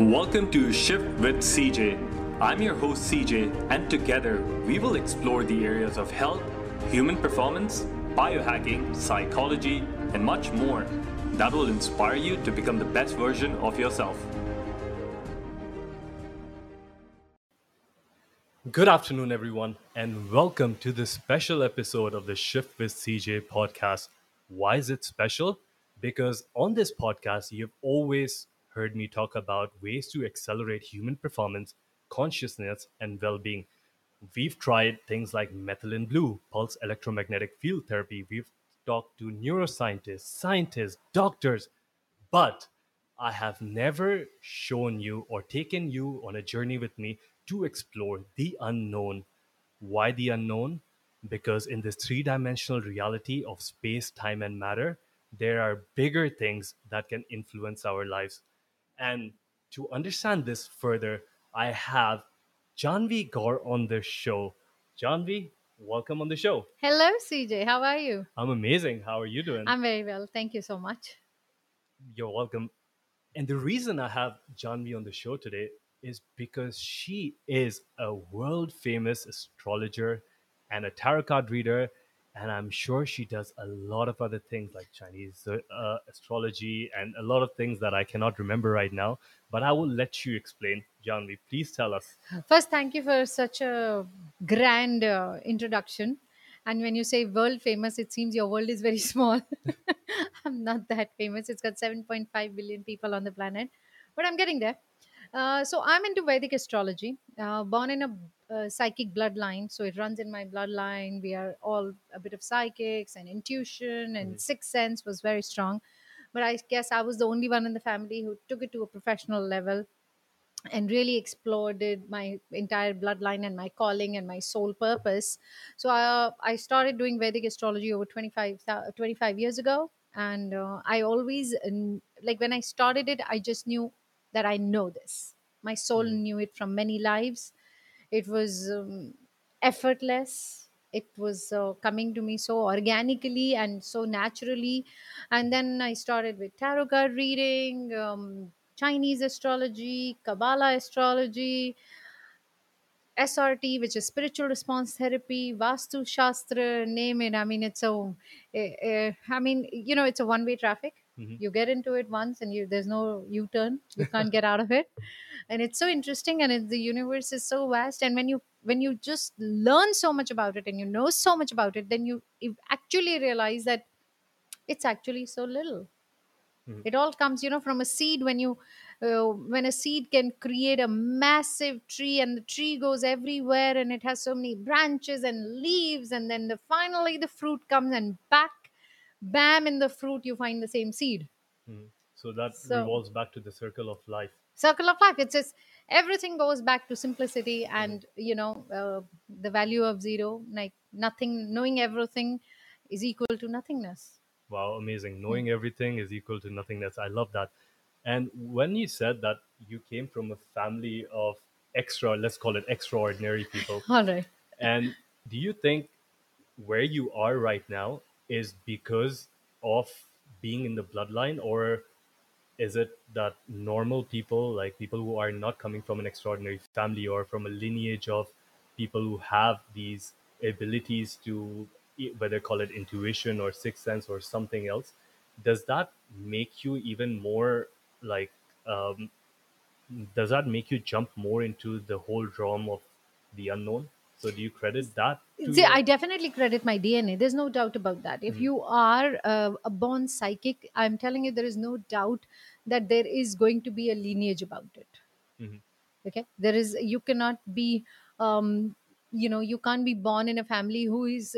Welcome to Shift with CJ. I'm your host CJ, and together we will explore the areas of health, human performance, biohacking, psychology, and much more that will inspire you to become the best version of yourself. Good afternoon, everyone, and welcome to this special episode of the Shift with CJ podcast. Why is it special? Because on this podcast, you've always heard me talk about ways to accelerate human performance, consciousness, and well being. We've tried things like methylene blue, pulse electromagnetic field therapy. We've talked to neuroscientists, scientists, doctors, but I have never shown you or taken you on a journey with me to explore the unknown. Why the unknown? Because in this three dimensional reality of space, time, and matter, there are bigger things that can influence our lives. And to understand this further, I have Janvi Gaur on the show. Janvi, welcome on the show. Hello, CJ. How are you? I'm amazing. How are you doing? I'm very well. Thank you so much. You're welcome. And the reason I have Janvi on the show today is because she is a world famous astrologer and a tarot card reader and I'm sure she does a lot of other things like Chinese uh, astrology and a lot of things that I cannot remember right now. But I will let you explain. Janvi, please tell us. First, thank you for such a grand uh, introduction. And when you say world famous, it seems your world is very small. I'm not that famous. It's got 7.5 billion people on the planet, but I'm getting there. Uh, so I'm into Vedic astrology. Uh, born in a uh, psychic bloodline, so it runs in my bloodline. We are all a bit of psychics, and intuition and Mhm. sixth sense was very strong. But I guess I was the only one in the family who took it to a professional level and really explored my entire bloodline and my calling and my soul purpose. So uh, I started doing Vedic astrology over 25, 25 years ago. And uh, I always, like when I started it, I just knew that I know this. My soul Mhm. knew it from many lives. It was um, effortless. It was uh, coming to me so organically and so naturally. And then I started with tarot card reading, um, Chinese astrology, Kabbalah astrology, SRT, which is spiritual response therapy, Vastu Shastra, name it. I mean, it's a, eh, eh, I mean, you know, it's a one way traffic. Mhm. You get into it once and you there's no U turn. You can't get out of it. And it's so interesting and it, the universe is so vast. And when you when you just learn so much about it and you know so much about it, then you, you actually realize that it's actually so little Mhm. it all comes you know from a seed when you uh, when a seed can create a massive tree and the tree goes everywhere and it has so many branches and leaves and then the finally the fruit comes and back bam in the fruit you find the same seed Mhm. So that So- revolves back to the circle of life. circle of life it's just everything goes back to simplicity and you know uh, the value of zero like nothing knowing everything is equal to nothingness Wow, amazing. Knowing everything is equal to nothingness. I love that. And when you said that you came from a family of extra, let's call it extraordinary people, all right and do you think where you are right now is because of being in the bloodline, or is it that normal people, like people who are not coming from an extraordinary family or from a lineage of people who have these abilities to whether call it intuition or sixth sense or something else, does that make you even more like um, does that make you jump more into the whole realm of the unknown? So do you credit that? See, your- I definitely credit my DNA. There's no doubt about that. If you are uh, a born psychic, I'm telling you, there is no doubt that there is going to be a lineage about it. Mhm. Okay, there is. You cannot be, um, you know, you can't be born in a family who is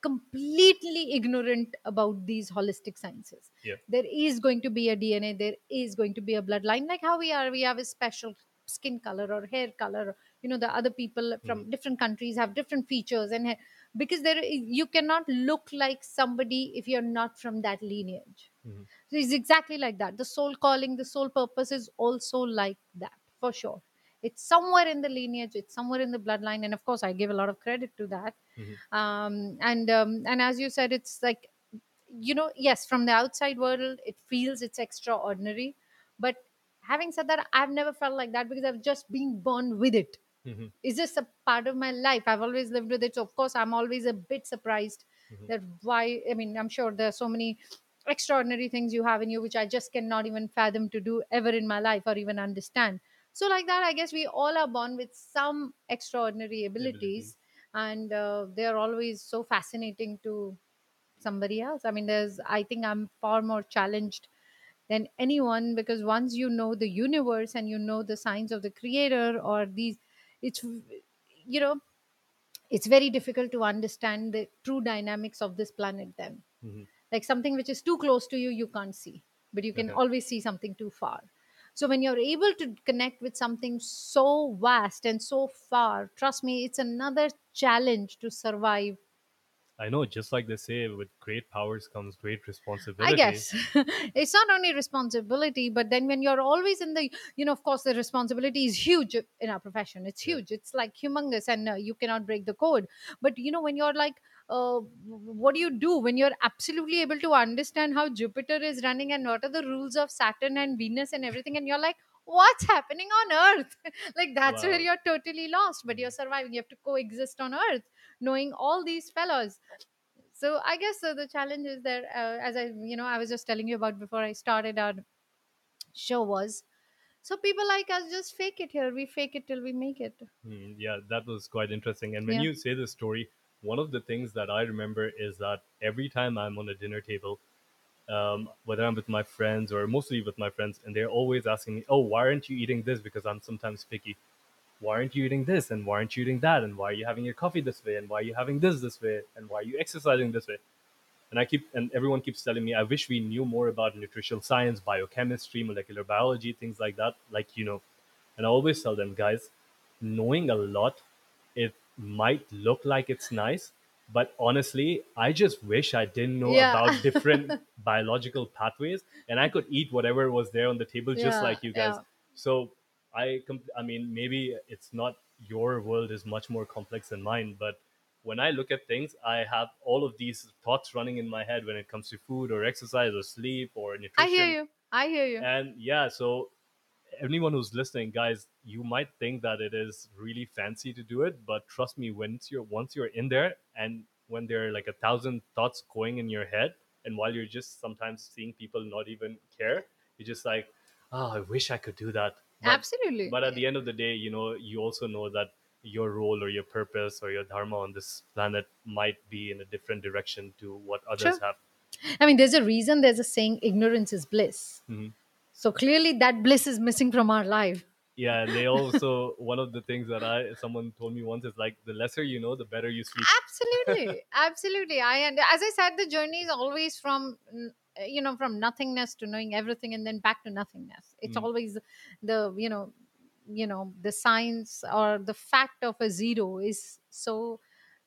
completely ignorant about these holistic sciences. Yeah. There is going to be a DNA, there is going to be a bloodline, like how we are, we have a special skin color or hair color. You know, the other people from different countries have different features, and because there you cannot look like somebody if you're not from that lineage. Mhm. So it's exactly like that. The soul calling, the soul purpose is also like that for sure. It's somewhere in the lineage, it's somewhere in the bloodline, and of course, I give a lot of credit to that. Um, and um, and as you said, it's like you know, yes, from the outside world, it feels it's extraordinary, but having said that i've never felt like that because i've just been born with it Mhm. is just a part of my life. I've always lived with it. So of course i'm always a bit surprised Mhm. that why i mean i'm sure there are so many extraordinary things you have in you which i just cannot even fathom to do ever in my life or even understand. So like that i guess we all are born with some extraordinary abilities and uh, they are always so fascinating to somebody else. I mean there's i think i'm far more challenged than anyone because once you know the universe and you know the signs of the creator or these it's you know it's very difficult to understand the true dynamics of this planet then Mhm. like something which is too close to you you can't see but you can Okay. always see something too far so when you're able to connect with something so vast and so far trust me it's another challenge to survive I know, just like they say, with great powers comes great I guess it's not only responsibility, but then when you're always in the, you know, of course, the responsibility is huge in our profession. It's huge. It's like humongous, and uh, you cannot break the code. But you know, when you're like, uh, what do you do when you're absolutely able to understand how Jupiter is running and what are the rules of Saturn and Venus and everything, and you're like, what's happening on Earth? like that's where you're totally lost, but you're surviving. You have to coexist on Earth, knowing all these fellows so i guess uh, the challenge is that uh, as i you know i was just telling you about before i started our show was so people like us just fake it here we fake it till we make it Hmm, yeah, that was quite interesting. And when yeah you say the story, one of the things that I remember is that every time I'm on a dinner table, um, whether I'm with my friends or mostly with my friends, and they're always asking me, "Oh, why aren't you eating this?" Because I'm sometimes picky. Why aren't you eating this? And why aren't you eating that? And why are you having your coffee this way? And why are you having this this way? And why are you exercising this way? And I keep and everyone keeps telling me, I wish we knew more about nutritional science, biochemistry, molecular biology, things like that. Like you know, and I always tell them, guys, knowing a lot, it might look like it's nice, but honestly, I just wish I didn't know Yeah. about different biological pathways, and I could eat whatever was there on the table, just Yeah, like you guys. yeah. So I, com- I mean, maybe it's not your world is much more complex than mine, but when I look at things, I have all of these thoughts running in my head when it comes to food or exercise or sleep or nutrition. i hear you i hear you And yeah, so anyone who's listening, guys, you might think that it is really fancy to do it, but trust me, once you're once you're in there and when there are like a thousand thoughts going in your head, and while you're just sometimes seeing people not even care, you're just like, oh, I wish I could do that. But, absolutely but at the end of the day, you know, you also know that your role or your purpose or your dharma on this planet might be in a different direction to what others Sure. have. i mean there's a reason there's a saying ignorance is bliss Mhm. so clearly that bliss is missing from our life Yeah, they also one of the things that I someone told me once is like the lesser you know, the better you sleep. absolutely absolutely i and as i said the journey is always from you know from nothingness to knowing everything and then back to nothingness it's Mm. always the you know you know the science or the fact of a zero is so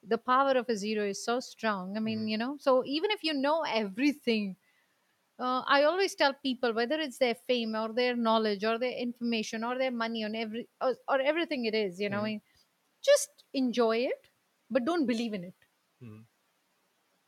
the power of a zero is so strong i mean Mm. you know so even if you know everything uh, i always tell people whether it's their fame or their knowledge or their information or their money on every or, or everything it is you know Mm. I mean, just enjoy it but don't believe in it Mm.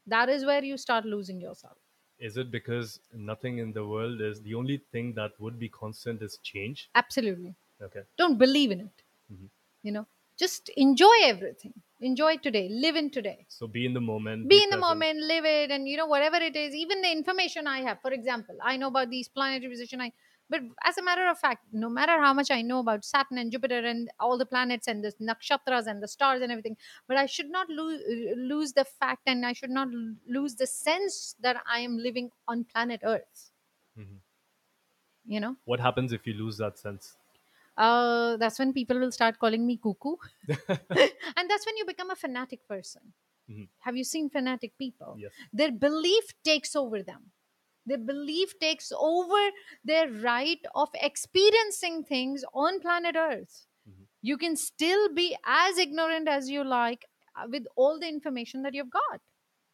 that is where you start losing yourself Is it because nothing in the world is the only thing that would be constant is change? absolutely Okay. don't believe in it Mhm. you know just enjoy everything enjoy today live in today So be in the moment. be in the moment live it and you know whatever it is even the information i have for example i know about these planetary position i but as a matter of fact no matter how much i know about saturn and jupiter and all the planets and the nakshatras and the stars and everything but i should not lose lose the fact and i should not lose the sense that i am living on planet earth Mhm. you know What happens if you lose that sense? uh, that's when people will start calling me cuckoo and that's when you become a fanatic person Mhm. have you seen fanatic people Yes. their belief takes over them their belief takes over their right of experiencing things on planet earth. Mhm. you can still be as ignorant as you like uh, with all the information that you've got.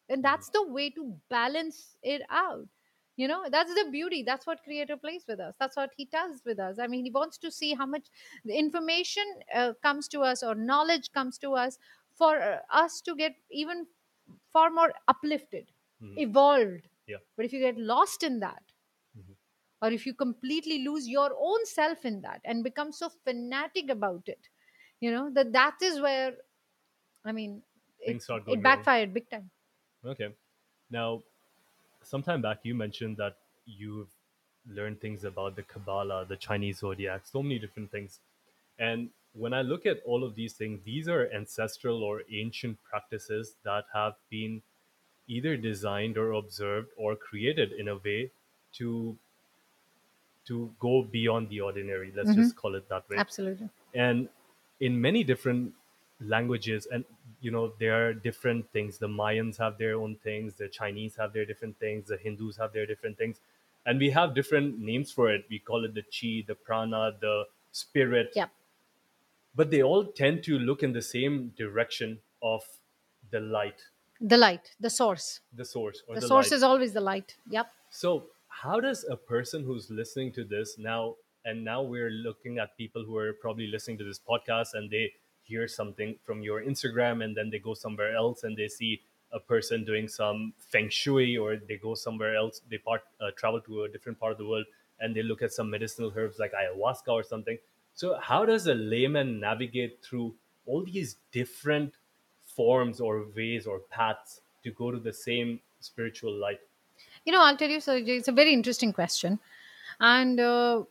And that's the way to balance it out. You know that's the beauty. That's what creator plays with us. That's what he does with us. I mean he wants to see how much the information uh, comes to us or knowledge comes to us for uh, us to get even far more uplifted Mhm. evolved Yeah. but if you get lost in that Mhm. or if you completely lose your own self in that and become so fanatic about it you know that that is where i mean it, Things start going it wrong. backfired big time Okay. Now, sometime back you mentioned that you've learned things about the Kabbalah, the Chinese zodiac, so many different things. And when I look at all of these things, these are ancestral or ancient practices that have been either designed or observed or created in a way to to go beyond the ordinary. Let's just mm-hmm. call it that way. Absolutely. And in many different languages and you know there are different things. The mayans have their own things. The chinese have their different things. The hindus have their different things. And we have different names for it. We call it the chi the prana the spirit. Yeah but they all tend to look in the same direction of the light the light the source the source the the, source light. is always the light yep So, how does a person who's listening to this now, and now we're looking at people who are probably listening to this podcast and they hear something from your Instagram and then they go somewhere else and they see a person doing some feng shui or they go somewhere else, they part, uh, travel to a different part of the world and they look at some medicinal herbs like ayahuasca or something. So, how does a layman navigate through all these different forms or ways or paths to go to the same spiritual light? You know, I'll tell you, CJ, it's a very interesting question. And uh,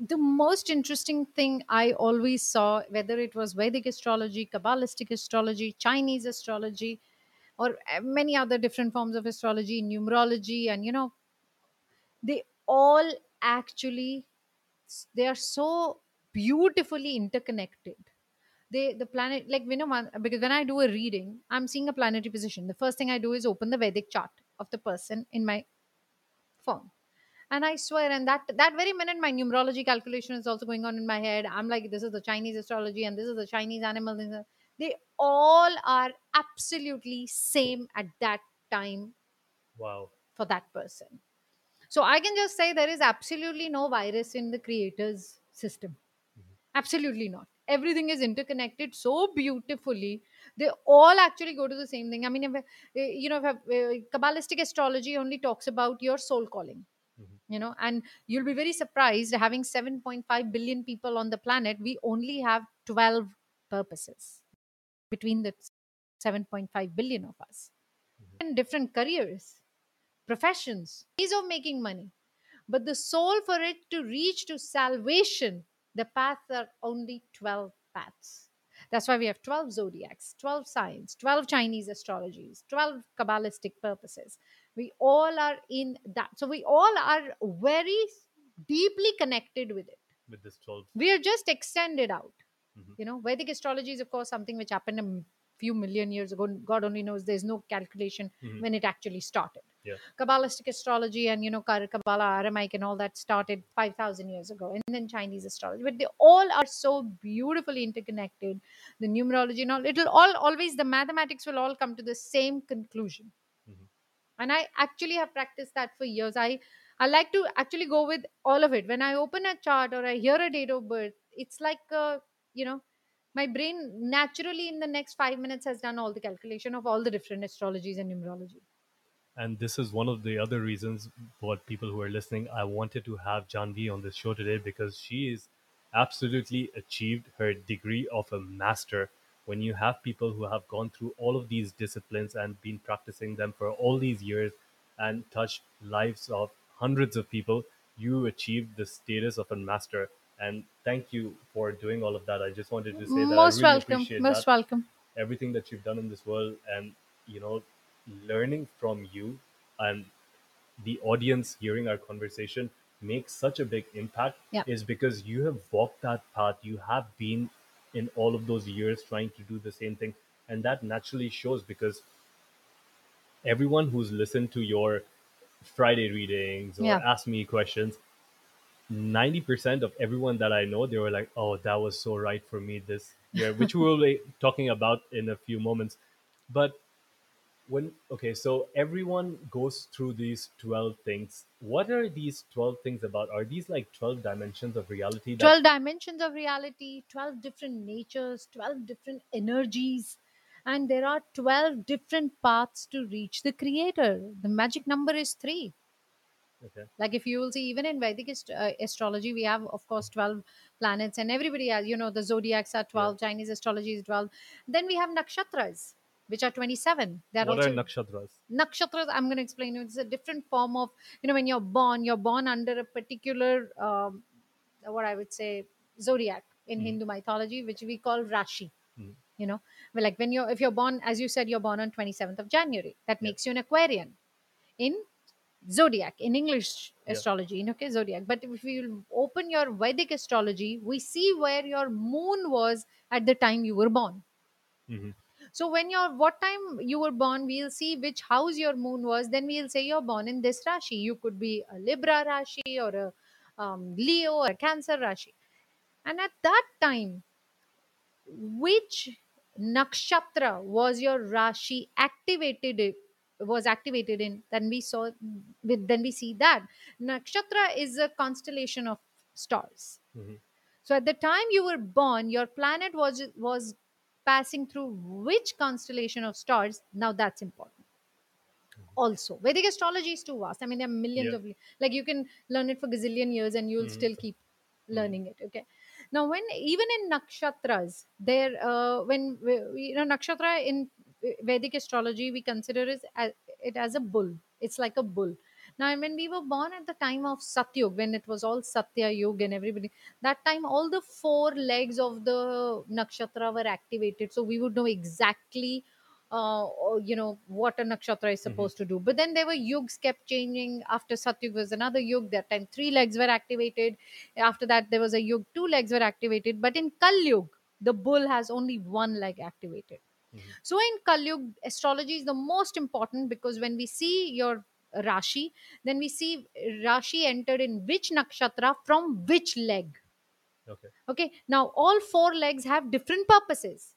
the most interesting thing I always saw, whether it was Vedic astrology, Kabbalistic astrology, Chinese astrology, or uh, many other different forms of astrology, numerology, and you know, they all actually they are so beautifully interconnected they the planet like you know because when i do a reading i'm seeing a planetary position. The first thing i do is open the vedic chart of the person in my phone and i swear and that that very minute my numerology calculation is also going on in my head. I'm like this is the chinese astrology and this is the chinese animal they all are absolutely same at that time Wow. for that person. So i can just say there is absolutely no virus in the creator's system. Mm-hmm. Absolutely not everything is interconnected so beautifully they all actually go to the same thing. I mean if, uh, you know if, uh, kabbalistic astrology only talks about your soul calling you know and you'll be very surprised having 7.5 billion people on the planet we only have 12 purposes between the 7.5 billion of us. And different careers professions ways of making money but the soul for it to reach to salvation the paths are only 12 paths. That's why we have 12 zodiacs 12 signs 12 chinese astrologies 12 kabbalistic purposes. We all are in that. So we all are very deeply connected with it. With this 12 we are just extended out. Mhm. you know vedic astrology is of course something which happened few million years ago god only knows there's no calculation Mhm. when it actually started. Yeah. Kabbalistic astrology and you know Kar- kabbalah aramaic and all that started 5000 years ago and then chinese astrology but they all are so beautifully interconnected the numerology and all it'll all always the mathematics will all come to the same conclusion. Mhm. and i actually have practiced that for years. I i like to actually go with all of it. When i open a chart or i hear a date of birth it's like uh, you know my brain naturally in the next five minutes has done all the calculation of all the different astrologies and numerology. And this is one of the other reasons for people who are listening. I wanted to have janvi on this show today because she is absolutely achieved her degree of a master. When you have people who have gone through all of these disciplines and been practicing them for all these years and touched lives of hundreds of people you achieved the status of a master and thank you for doing all of that. I just wanted to say that most i really welcome appreciate most that. welcome. Everything that you've done in this world and you know learning from you and the audience hearing our conversation makes such a big impact Yeah. is because you have walked that path. You have been in all of those years trying to do the same thing. And that naturally shows because everyone who's listened to your friday readings or Yeah. ask me questions 90% of everyone that I know, they were like, oh, that was so right for me this year, which we will be talking about in a few moments. But when, okay, so everyone goes through these 12 things. What are these 12 things about? Are these like 12 dimensions of reality? That, 12 dimensions of reality 12 different natures 12 different energies and there are 12 different paths to reach the creator the magic number is 3 Okay. Like if you will see, even in Vedic ast- uh, astrology, we have of course twelve planets, and everybody has, you know, the zodiacs are twelve. Chinese astrology is twelve. Then we have nakshatras, which are twenty-seven. They're What also are nakshatras? nakshatras i'm going to explain you it's a different form of you know when you're born you're born under a particular um, what i would say zodiac in hindu mythology which we call rashi Mhm. you know like when you're if you're born as you said you're born on 27th of january that Yeah. makes you an aquarian in zodiac in english Yeah. astrology okay zodiac but if you open your vedic astrology we see where your moon was at the time you were born Mhm. so when you're what time you were born, we'll see which house your moon was. Then we'll say you're born in this Rashi. You could be a Libra Rashi or a um, Leo or a Cancer Rashi. And at that time, which nakshatra was your Rashi activated? Was activated in? Then we saw. With then we see that nakshatra is a constellation of stars. Mhm. So at the time you were born, your planet was was passing through which constellation of stars? Now that's important. Also, Vedic astrology is too vast. I mean, there are millions Yeah. of like you can learn it for gazillion years and you'll Mhm. still keep learning it. Okay. Now, when even in nakshatras, there uh, when you know nakshatra in Vedic astrology, we consider it as, it as a bull. It's like a bull. Now, when we were born at the time of Satyug, when it was all Satya Yug and everybody, that time all the four legs of the nakshatra were activated. So we would know exactly, uh, you know, what a nakshatra is supposed to do. But then there were yugs kept changing. After Satyug was another yug. That time three legs were activated. After that, there was a yug, two legs were activated. But in Kal the bull has only one leg activated. So in Kalyug, astrology is the most important because when we see your Rashi, then we see Rashi entered in which nakshatra from which leg. Okay. Okay, now all four legs have different purposes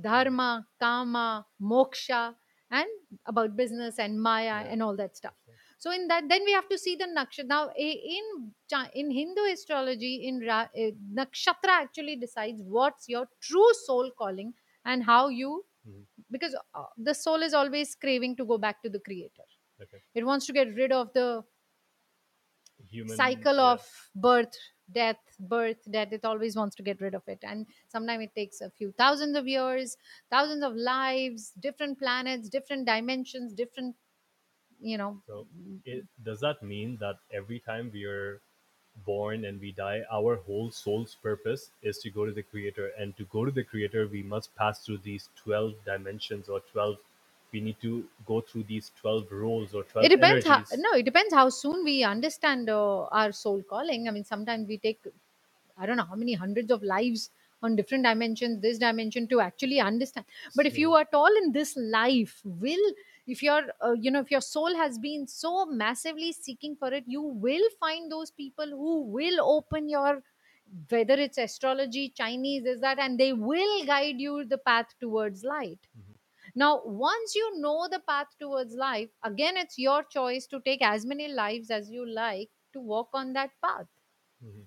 dharma, kama, moksha, and about business and maya Yeah. and all that stuff. So in that, then we have to see the nakshatra. Now in in Hindu astrology, in Ra, uh, nakshatra actually decides what's your true soul calling and how you Mhm. because uh, the soul is always craving to go back to the creator Okay. it wants to get rid of the Human cycle yeah. of birth death birth death it always wants to get rid of it and sometimes it takes a few thousands of years thousands of lives different planets different dimensions different you know So, it, does that mean that every time we are born and we die, our whole soul's purpose is to go to the Creator, and to go to the Creator, we must pass through these twelve dimensions or twelve. We need to go through these twelve roles or twelve it depends how no it depends how soon we understand uh, our soul calling. I mean sometimes we take i don't know how many hundreds of lives on different dimensions this dimension to actually understand. But if you are at all in this life will if your uh, you know if your soul has been so massively seeking for it you will find those people who will open your whether it's astrology chinese is that and they will guide you the path towards light now, once you know the path towards life, again, it's your choice to take as many lives as you like to walk on that path. Mhm.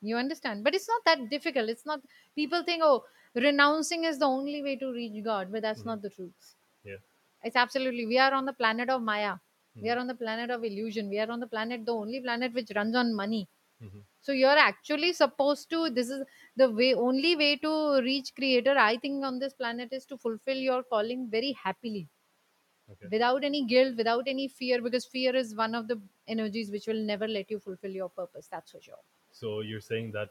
You understand? But it's not that difficult. It's not, people think, oh, renouncing is the only way to reach God, but that's not the truth. Yeah. It's absolutely, we are on the planet of Maya. We are on the planet of illusion. We are on the planet, the only planet which runs on money. Mhm. So you're actually supposed to. This is the way, only way to reach Creator. I think on this planet is to fulfill your calling very happily, Okay. without any guilt, without any fear, because fear is one of the energies which will never let you fulfill your purpose. That's for sure. So you're saying that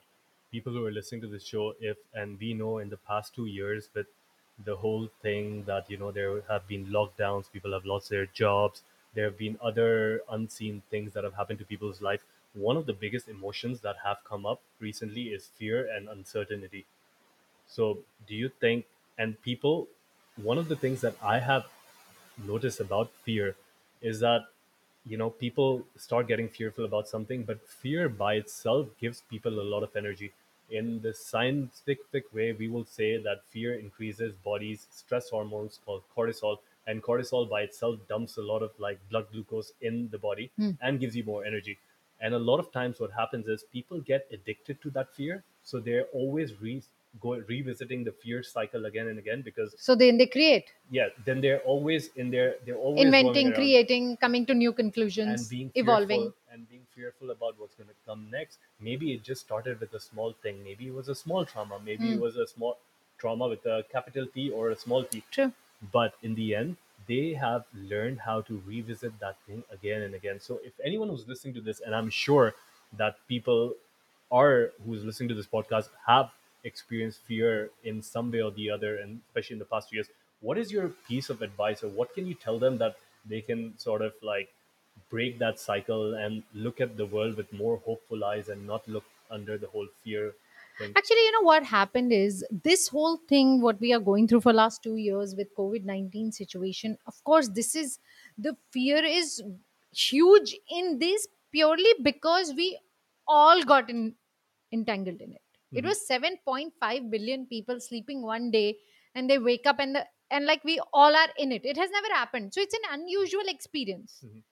people who are listening to this show, if and we know in the past two years with the whole thing that you know there have been lockdowns, people have lost their jobs, there have been other unseen things that have happened to people's life. One of the biggest emotions that have come up recently is fear and uncertainty. So do you think and people one of the things that I have noticed about fear is that you know people start getting fearful about something but fear by itself gives people a lot of energy in the scientific way we will say that fear increases body's stress hormones called cortisol and cortisol by itself dumps a lot of like blood glucose in the body hmm. and gives you more energy. And a lot of times what happens is people get addicted to that fear so they're always re- go revisiting the fear cycle again and again because So then they create, yeah, then they're always in there. They're always inventing, creating, coming to new conclusions and being evolving. and being fearful about what's going to come next. Maybe it just started with a small thing. Maybe it was a small trauma. Maybe it Hmm. was a small trauma with a capital T or a small t. True. But in the end, they have learned how to revisit that thing again and again. So if anyone who's listening to this, and I'm sure that people are who's listening to this podcast have experienced fear in some way or the other, and especially in the past few years, what is your piece of advice or what can you tell them that they can sort of like break that cycle and look at the world with more hopeful eyes and not look under the whole fear thing? Actually, you know what happened is this whole thing, what we are going through for last two years with COVID nineteen situation. Of course, this is the fear is huge in this purely because we all got in, entangled in it. It Mhm. was point five billion people sleeping one day, and they wake up and the and like we all are in it. It has never happened, so it's an unusual experience. Mhm.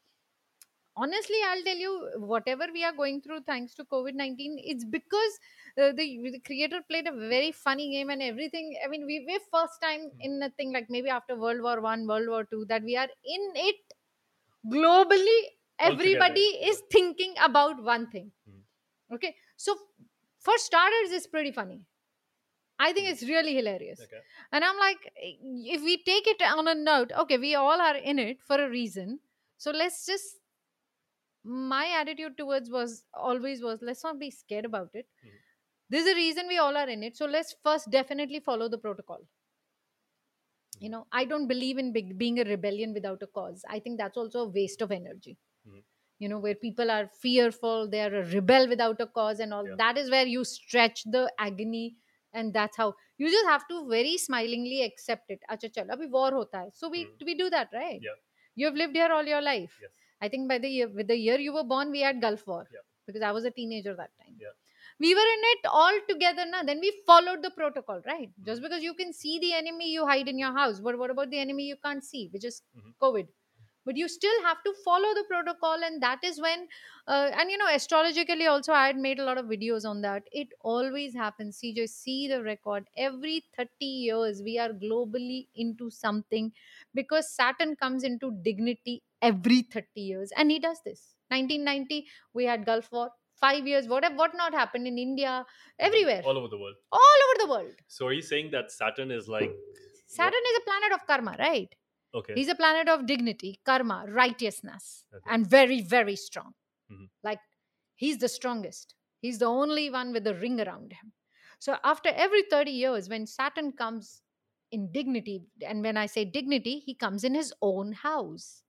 honestly i'll tell you whatever we are going through thanks to covid-19 it's because uh, the, the creator played a very funny game and everything. I mean we, we're first time in a thing like maybe after world war one world war two that we are in it globally. Everybody is thinking about one thing. Mhm. okay? So for starters it's pretty funny i think hmm. it's really hilarious Okay. and I'm like, eh, if we take it on a note, okay, we all are in it for a reason. So let's just. My attitude towards was always was let's not be scared about it. Mhm. There's a reason we all are in it. So let's first definitely follow the protocol. You hmm. know, I don't believe in big, being a rebellion without a cause. I think that's also a waste of energy. You know, where people are fearful, they are a rebel without a cause, and all Yeah. that is where you stretch the agony and that's how you just have to very smilingly accept it acha chal abhi war hota hai so we Mm. we do that right Yeah. you have lived here all your life Yes. i think by the year with the year you were born we had gulf war Yeah. because i was a teenager that time Yeah. we were in it all together now then we followed the protocol right just because you can see the enemy you hide in your house but what about the enemy you can't see which is Mhm. covid but you still have to follow the protocol and that is when uh, and you know astrologically also i had made a lot of videos on that. It always happens. See just see the record. Every 30 years we are globally into something because saturn comes into dignity every 30 years and he does this. 1990 we had gulf war. Five years what have what not happened in india? Everywhere. All over the world. all over the world. So are you saying that Saturn is like saturn is a planet of karma right okay? He's a planet of dignity, karma, righteousness, Okay. and very, very strong. Mhm. Like he's the strongest. He's the only one with a ring around him. So after every 30 years, when Saturn comes in dignity, and when I say dignity, he comes in his own house.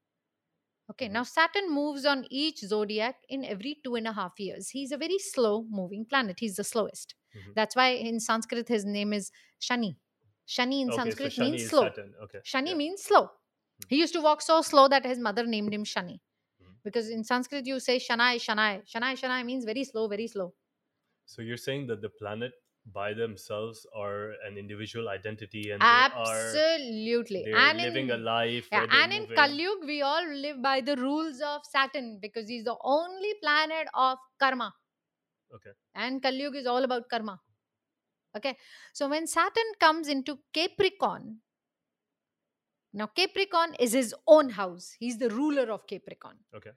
Okay, Mhm. now Saturn moves on each zodiac in every two and a half years. He's a very slow moving planet. He's the slowest. Mhm. That's why in Sanskrit his name is Shani. Shani in okay, so Sanskrit Shani means slow. Saturn. Okay. Shani yeah. means slow. He used to walk so slow that his mother named him Shani. Mhm. Because in Sanskrit you say Shanai, Shanai. Shanai, Shanai means very slow, very slow. So you're saying that the planet by themselves are an individual identity and they are Absolutely. And living a life. yeah, and in moving. Kalyug, we all live by the rules of Saturn because he's the only planet of karma. Okay. And Kalyug is all about karma. Okay. So when Saturn comes into Capricorn, now Capricorn is his own house. He's the ruler of Capricorn. Okay.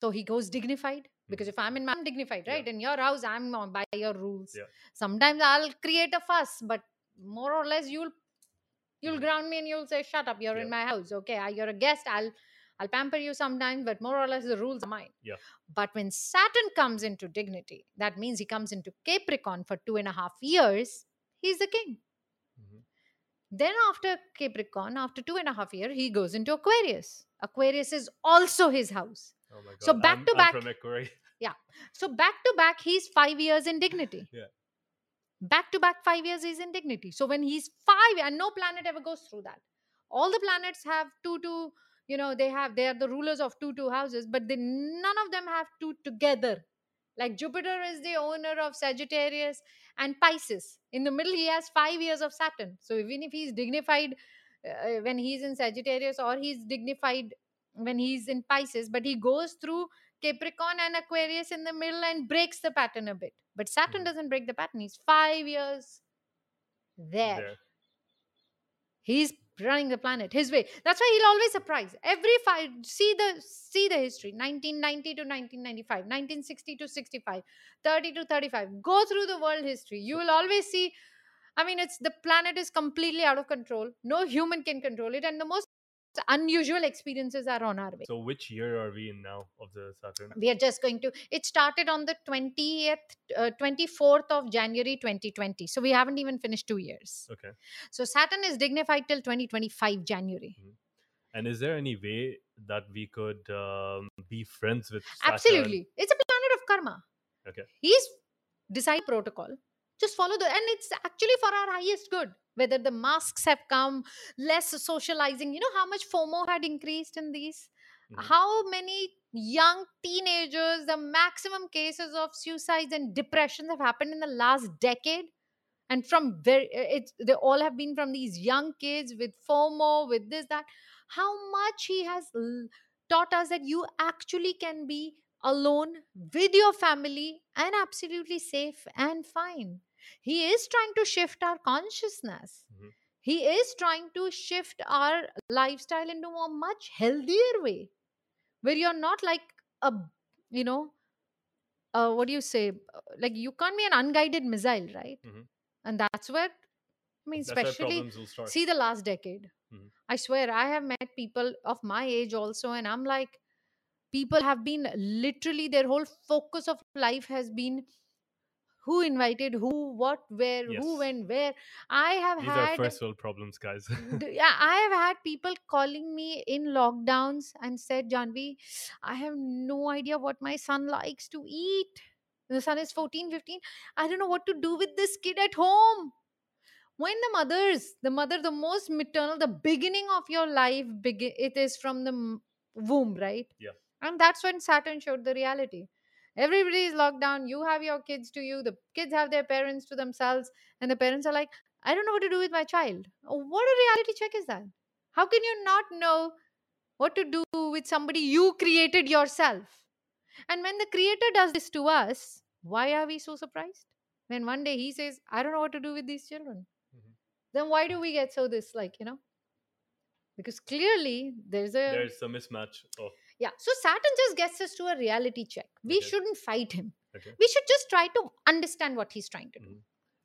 So he goes dignified because Mhm. if I'm in my I'm dignified, Yeah. right? In your house, I'm on by your rules. Yeah. Sometimes I'll create a fuss, but more or less you'll you'll Mhm. ground me and you'll say, "Shut up! You're in my house. Okay, I, you're a guest. I'll I'll pamper you sometimes, but more or less the rules are mine." Yeah. But when Saturn comes into dignity, that means he comes into Capricorn for two and a half years. He's the king. Mhm. Then after Capricorn, after two and a half year, he goes into Aquarius. Aquarius is also his house. Oh my god. So back I'm, to back- from Ecuador. So back to back, he's five years in dignity. Yeah. Back to back, five years he's in dignity. So when he's five, and no planet ever goes through that. All the planets have two, two, you know, they have, they are the rulers of two, two houses, but they, none of them have two together. Like Jupiter is the owner of Sagittarius and Pisces. In the middle, he has five years of Saturn. So even if he's dignified uh, when he's in Sagittarius or he's dignified when he's in Pisces, but he goes through Capricorn and Aquarius in the middle and breaks the pattern a bit. But Saturn Mhm. doesn't break the pattern. He's five years there. There. He's running the planet his way. That's why he'll always surprise. Every five see the see the history 1990 to 1995, 1960 to 65, 30 to 35. Go through the world history. You will always see. I mean, it's the planet is completely out of control. No human can control it, and the most unusual experiences are on our way. So which year are we in now of the Saturn? we are just going to it started on the 20th uh, 24th of january 2020 so we haven't even finished two years Okay. so saturn is dignified till 2025 january And is there any way that we could um, be friends with Saturn? absolutely it's a planet of karma Okay. he's decide protocol just follow the and it's actually for our highest good whether the masks have come less socializing. You know how much fomo had increased in these? Mhm. how many young teenagers the maximum cases of suicides and depressions have happened in the last decade? And from very it's they all have been from these young kids with fomo with this that. How much he has taught us that you actually can be alone with your family and absolutely safe and fine he is trying to shift our consciousness Mhm. he is trying to shift our lifestyle into a much healthier way where you're not like a you know uh, what do you say like you can't be an unguided missile right Mhm. and that's where i mean That's especially problems will start. see the last decade Mhm. i swear i have met people of my age also and i'm like people have been literally their whole focus of life has been who invited who what where who Yes. went where i have These are had first world problems, guys. Yeah, I have had people calling me in lockdowns and said, Janvi, I have no idea what my son likes to eat. The son is 14, 15. I don't know what to do with this kid at home. When the mothers, the mother, the most maternal, the beginning of your life, begin, it is from the womb, right? Yeah. And that's when Saturn showed the reality. Everybody is locked down. You have your kids to you. The kids have their parents to themselves. And the parents are like, I don't know what to do with my child. Oh, What a reality check is that? How can you not know what to do with somebody you created yourself? And when the creator does this to us, why are we so surprised? When one day he says, I don't know what to do with these children, Mhm. then why do we get so this, like, you know? Because clearly there's a. There's a mismatch of yeah. So Saturn just gets us to a reality check. We Okay. shouldn't fight him. okay. We should just try to understand what he's trying to do. Mhm.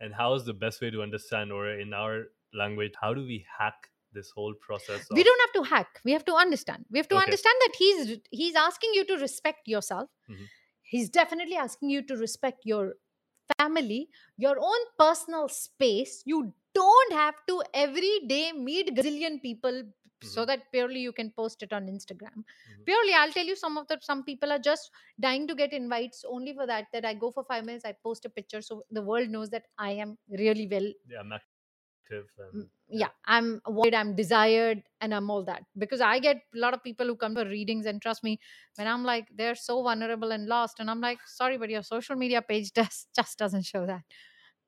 And how is the best way to understand, or in our language, how do we hack this whole process? we don't have to hack we have to understand we have to Okay. understand that he's he's asking you to respect yourself Mhm. he's definitely asking you to respect your family your own personal space you don't have to every day meet gazillion people so Mhm. that purely you can post it on instagram Mhm. purely i'll tell you some of the some people are just dying to get invites only for that that i go for five minutes i post a picture so the world knows that i am really well yeah, I'm active and Mm, yeah i'm wanted i'm desired and i'm all that because i get a lot of people who come for readings and trust me when i'm like they're so vulnerable and lost and i'm like sorry but your social media page does just doesn't show that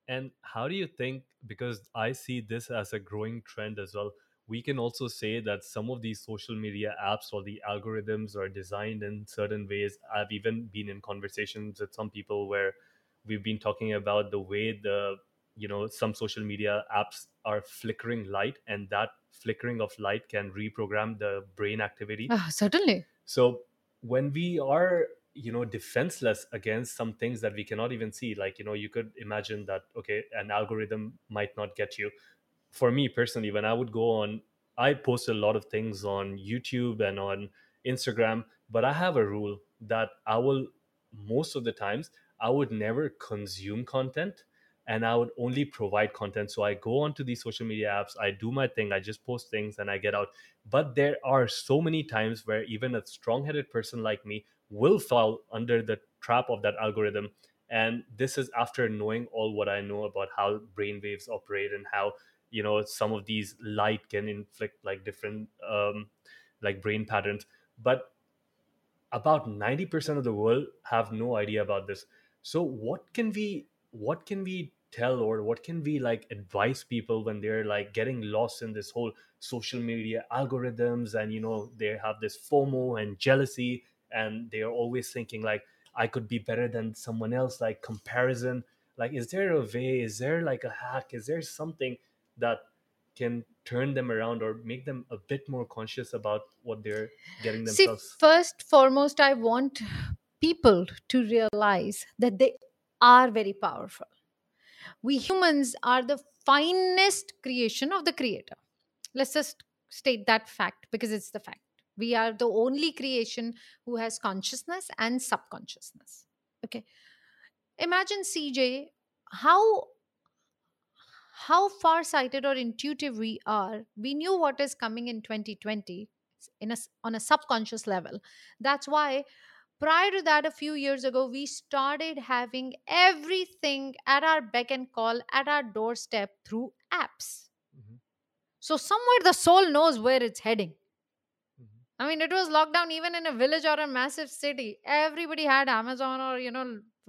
And how do you think, because I see this as a growing trend as well, we can also say that some of these social media apps or the algorithms are designed in certain ways. I've even been in conversations with some people where we've been talking about the way the, you know, some social media apps are flickering light and that flickering of light can reprogram the brain activity. Ah, certainly So when we are, you know, defenseless against some things that we cannot even see, like, you know, you could imagine that, okay, an algorithm might not get you. For me personally, when I would go on, I post a lot of things on YouTube and on Instagram, but I have a rule that I will, most of the times, I would never consume content and I would only provide content. So I go onto these social media apps, I do my thing, I just post things and I get out. But there are so many times where even a strong headed person like me will fall under the trap of that algorithm. And this is after knowing all what I know about how brain waves operate and how, you know, some of these light can inflict like different, um, like brain patterns. But about 90% of the world have no idea about this. So what can we what can we tell or what can we like advise people when they're like getting lost in this whole social media algorithms and you know they have this fomo and jealousy and they're always thinking like i could be better than someone else like comparison. Like is there a way is there like a hack? Is there something that can turn them around or make them a bit more conscious about what they're getting See, themselves first, foremost, I want people to realize that they are very powerful. We humans are the finest creation of the Creator. Let's just state that fact because it's the fact. We are the only creation who has consciousness and subconsciousness. Okay. Imagine, CJ, how how far-sighted or intuitive we are. We knew what is coming in 2020 in a, on a subconscious level. That's why prior to that a few years ago we started having everything at our beck and call at our doorstep through apps Mhm, so somewhere the soul knows where it's heading mhm. i mean it was lockdown even in a village or a massive city everybody had amazon or you know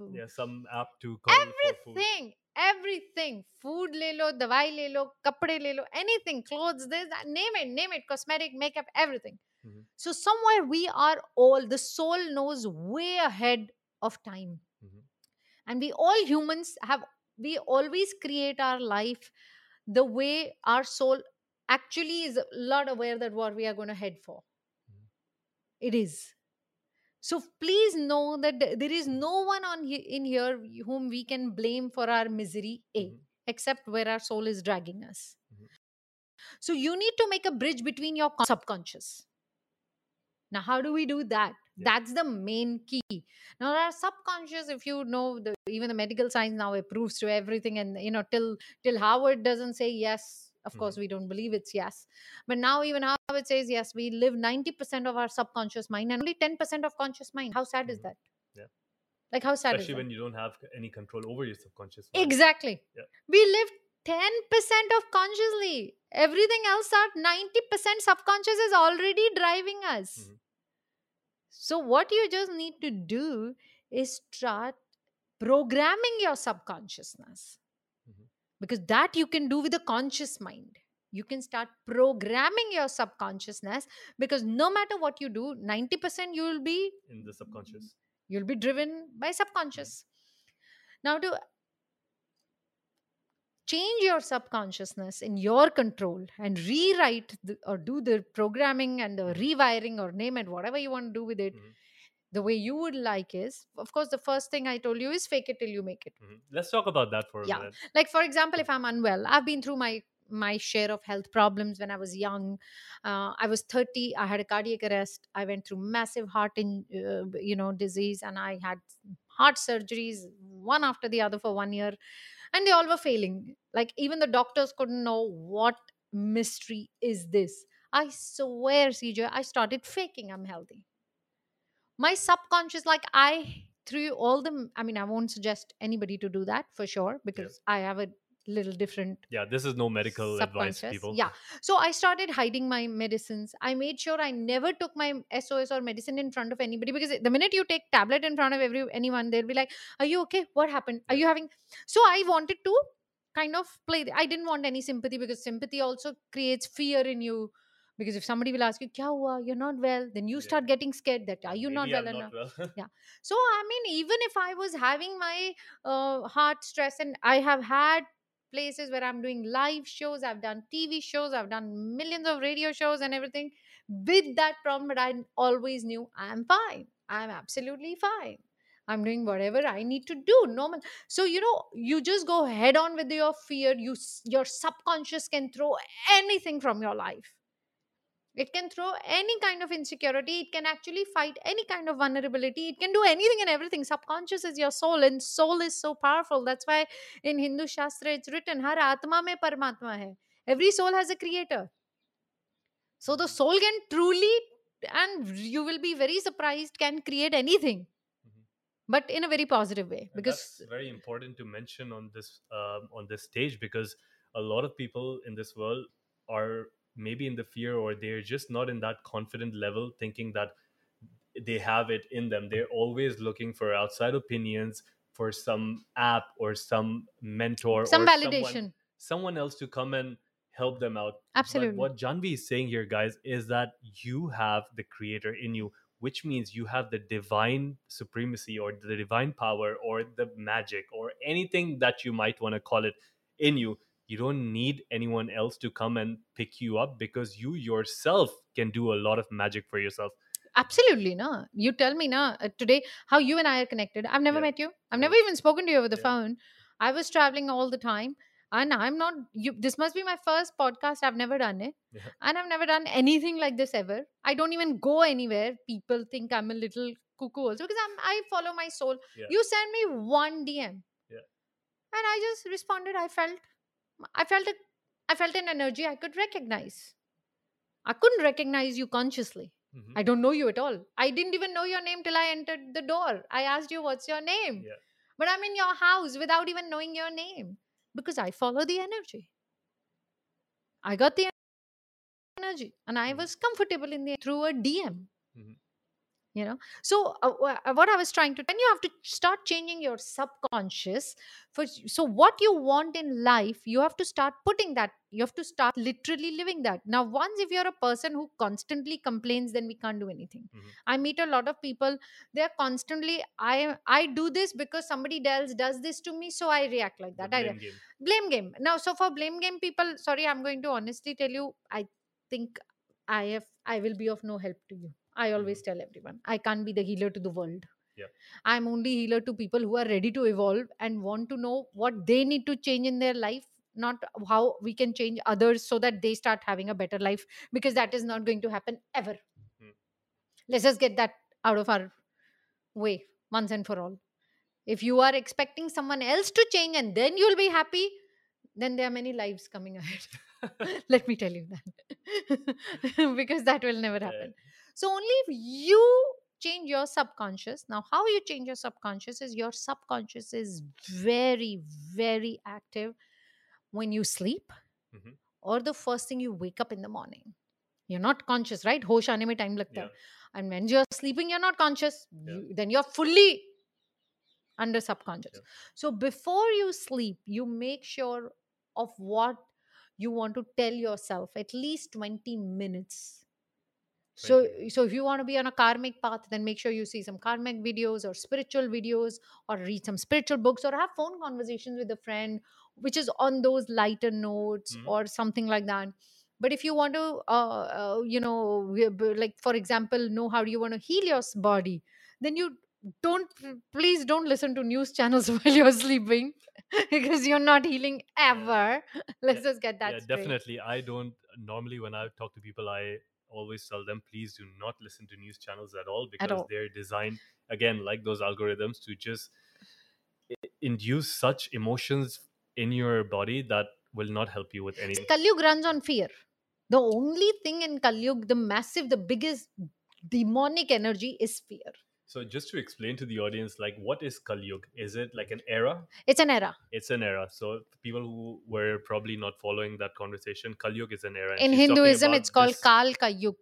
yeah some app to call everything everything food le lo dawai le lo kapde le lo anything clothes this that, name it name it cosmetic makeup everything Mhm. so somewhere we are all the soul knows way ahead of time Mhm. and we all humans have we always create our life the way our soul actually is a lot aware that what we are going to head for Mhm. it is so please know that there is no one on he- in here whom we can blame for our misery a Mhm. except where our soul is dragging us Mhm. so you need to make a bridge between your con- subconscious now how do we do that Yeah. that's the main key now our subconscious if you know the even the medical science now approves to everything and you know till till harvard doesn't say yes of course Mhm. we don't believe it's yes but now even harvard says yes we live 90% of our subconscious mind and only 10% of conscious mind how sad is Mhm. that Yeah. like how sad especially is when that you don't have any control over your subconscious mind. exactly Yeah. we live 10% of consciously everything else are 90% subconscious is already driving us Mhm. so what you just need to do is start programming your subconsciousness. Because that you can do with a conscious mind. You can start programming your subconsciousness because no matter what you do 90% you will be in the subconscious. you'll be driven by subconscious. Now to change your subconsciousness in your control and rewrite the, or do the programming and the rewiring or name it whatever you want to do with it Mhm. The way you would like is of course the first thing i told you is fake it till you make it. Mhm. let's talk about that for a Yeah. minute. Like for example if i'm unwell i've been through my my share of health problems when i was young. Uh, i was 30 i had a cardiac arrest i went through massive heart in uh, you know disease and i had heart surgeries one after the other for one year and they all were failing. Like even the doctors couldn't know what mystery is this. I swear cj i started faking i'm healthy my subconscious like i through all the i mean i won't suggest anybody to do that for sure because i have a little different yeah this is no medical advice people Yeah. So I started hiding my medicines. I made sure I never took my SOS or medicine in front of anybody because the minute you take tablet in front of every anyone, they'll be like, "Are you okay? What happened? Are you having?" So I wanted to kind of play. I didn't want any sympathy because sympathy also creates fear in you. Because if somebody will ask you, "Kya hua? You're not well," then you Yeah. start getting scared that are you not well I'm enough? not well Yeah. So I mean, even if I was having my uh, heart stress, and I have had places where I'm doing live shows, I've done TV shows, I've done millions of radio shows and everything with that problem, but I always knew I'm fine. I'm absolutely fine. I'm doing whatever I need to do. Normal. So you know, you just go head on with your fear. You your subconscious can throw anything from your life. It can throw any kind of insecurity. It can actually fight any kind of vulnerability. It can do anything and everything. Subconscious is your soul, and soul is so powerful. That's why in Hindu Shastra it's written, Har Atma mein Paramatma hai. Every soul has a creator. So the soul can truly, and you will be very surprised, can create anything, Mhm. but in a very positive way. And Because very important to mention on this um, on this stage because a lot of people in this world are maybe in the fear or they're just not in that confident level thinking that they have it in them they're always looking for outside opinions for some app or some mentor some or validation. someone, someone else to come and help them out Absolutely. but what Janvi is saying here guys is that you have the creator in you which means you have the divine supremacy or the divine power or the magic or anything that you might want to call it in you. You don't need anyone else to come and pick you up because you yourself can do a lot of magic for yourself. Absolutely, no. You tell me now uh, today how you and I are connected. I've never Yeah. met you. I've never even spoken to you over the Yeah. phone. I was traveling all the time, and I'm not. You. This must be my first podcast. I've never done it, Yeah. and I've never done anything like this ever. I don't even go anywhere. People think I'm a little cuckoo also because I'm. I follow my soul. You send me one DM, Yeah. and I just responded. I felt. I felt it. I felt an energy I could recognize. I couldn't recognize you consciously. Mhm. I don't know you at all. I didn't even know your name till I entered the door. I asked you, What's your name? Yeah. But I'm in your house without even knowing your name because I follow the energy. I got the energy and I Mhm. was comfortable in the through a DM. You know, so uh, uh, what I was trying to, then you have to start changing your subconscious. For so, what you want in life, you have to start putting that. You have to start literally living that. Now, once if you're a person who constantly complains, then we can't do anything. Mhm. I meet a lot of people. They're constantly, I I do this because somebody else does this to me, so I react like that. I game. blame game now so for blame game people sorry i'm going to honestly tell you i think i have i will be of no help to you i always tell everyone i can't be the healer to the world. Yeah. i'm only healer to people who are ready to evolve and want to know what they need to change in their life not how we can change others so that they start having a better life because that is not going to happen ever. Hmm. let's just get that out of our way once and for all. If you are expecting someone else to change and then you'll be happy then there are many lives coming ahead. Let me tell you that. Because that will never Yeah. So only if you change your subconscious now how you change your subconscious is your subconscious is very very active when you sleep Mhm. or the first thing you wake up in the morning you're not conscious right hosh aane mein time lagta Yeah. and when you're sleeping you're not conscious Yeah. you, then you're fully under subconscious Yeah. so before you sleep you make sure of what you want to tell yourself at least 20 minutes so 20 so if you want to be on a karmic path then make sure you see some karmic videos or spiritual videos or read some spiritual books or have phone conversations with a friend which is on those lighter notes Mhm. or something like that but if you want to uh, uh, you know like for example know how you want to heal your body then you don't please don't listen to news channels while you're sleeping because you're not healing ever let's Yeah. just get that yeah, straight. definitely. I don't normally when I talk to people, I always tell them please do not listen to news channels at all because all. they're designed again like those algorithms to just induce such emotions in your body that will not help you with anything. Kalyug runs on fear. The only thing in Kalyug, the massive, the biggest demonic energy is fear. So just to explain to the audience, like what is Kali Yuga? Is it like an era? It's an era. It's an era. So people who were probably not following that conversation, Kali Yuga is an era. In Hinduism, it's called this Kal.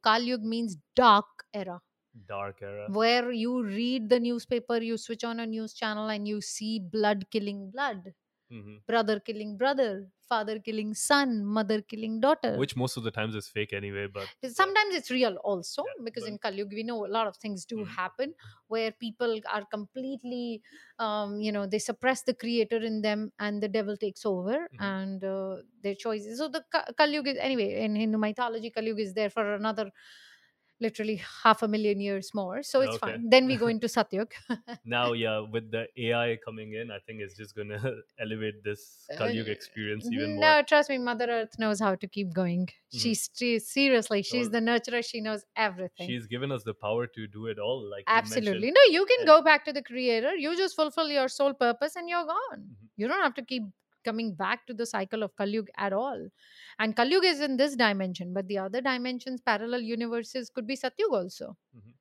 Kal Yug means dark era, dark era. where you read the newspaper, you switch on a news channel, and you see blood killing blood, hmm brother killing brother, father killing son, mother killing daughter. Which most of the times is fake anyway, but sometimes it's real also Yeah, because but- in Kalyug we know a lot of things do Mhm. happen where people are completely um, you know they suppress the creator in them and the devil takes over Mhm. and uh, their choices so the Ka- Kalyug is anyway in Hindu mythology Kalyug is there for another literally half a million years more so it's Okay. fine then we go into Satyug now yeah, with the AI coming in, I think it's just gonna elevate this Kali Yuga Uh, experience even no more. trust me mother earth knows how to keep going she's she, seriously she's So- the nurturer she knows everything She's given us the power to do it all. Like Absolutely. mentioned. No, you can And- go back to the creator. You just fulfill your soul purpose and you're gone. Mhm. You don't have to keep coming back to the cycle of Kalyug at all. And Kalyug is in this dimension, but the other dimensions, parallel universes could be Satyug also. Mhm.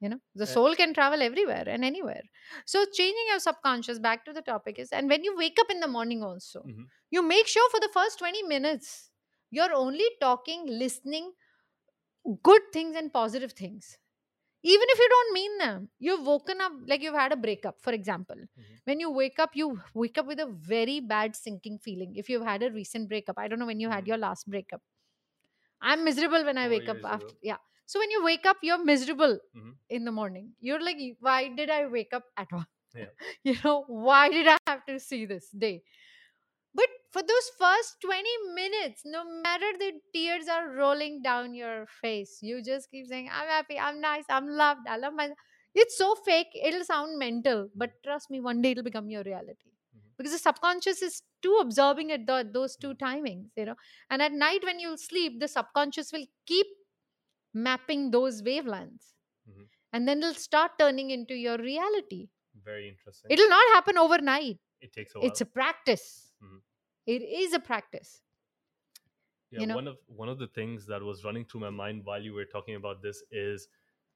You know, the soul can travel everywhere and anywhere. So, changing your subconscious back to the topic is, and when you wake up in the morning, also, Mhm. you make sure for the first 20 minutes, you're only talking, listening good things and positive things even if you don't mean them you've woken up like you've had a breakup for example Mhm. when you wake up you wake up with a very bad sinking feeling if you've had a recent breakup i don't know when you had Mhm. your last breakup i'm miserable when i Four wake up after ago. yeah So when you wake up, you're miserable Mhm. in the morning. You're like, why did I wake up at all? Yeah. you know, why did I have to see this day? For those first 20 minutes, no matter the tears are rolling down your face, you just keep saying, I'm happy, I'm nice, I'm loved, I love my It's so fake, it'll sound mental, but trust me, one day it'll become your reality. Mhm. Because the subconscious is too absorbing at the, those two timings, you know. And at night, when you'll sleep, the subconscious will keep mapping those wavelengths. Mhm. And then it'll start turning into your reality. Very interesting. It'll not happen overnight. it takes a while. It's a practice. Mhm. It is a practice. yeah, you know- one of one of the things that was running through my mind while you were talking about this is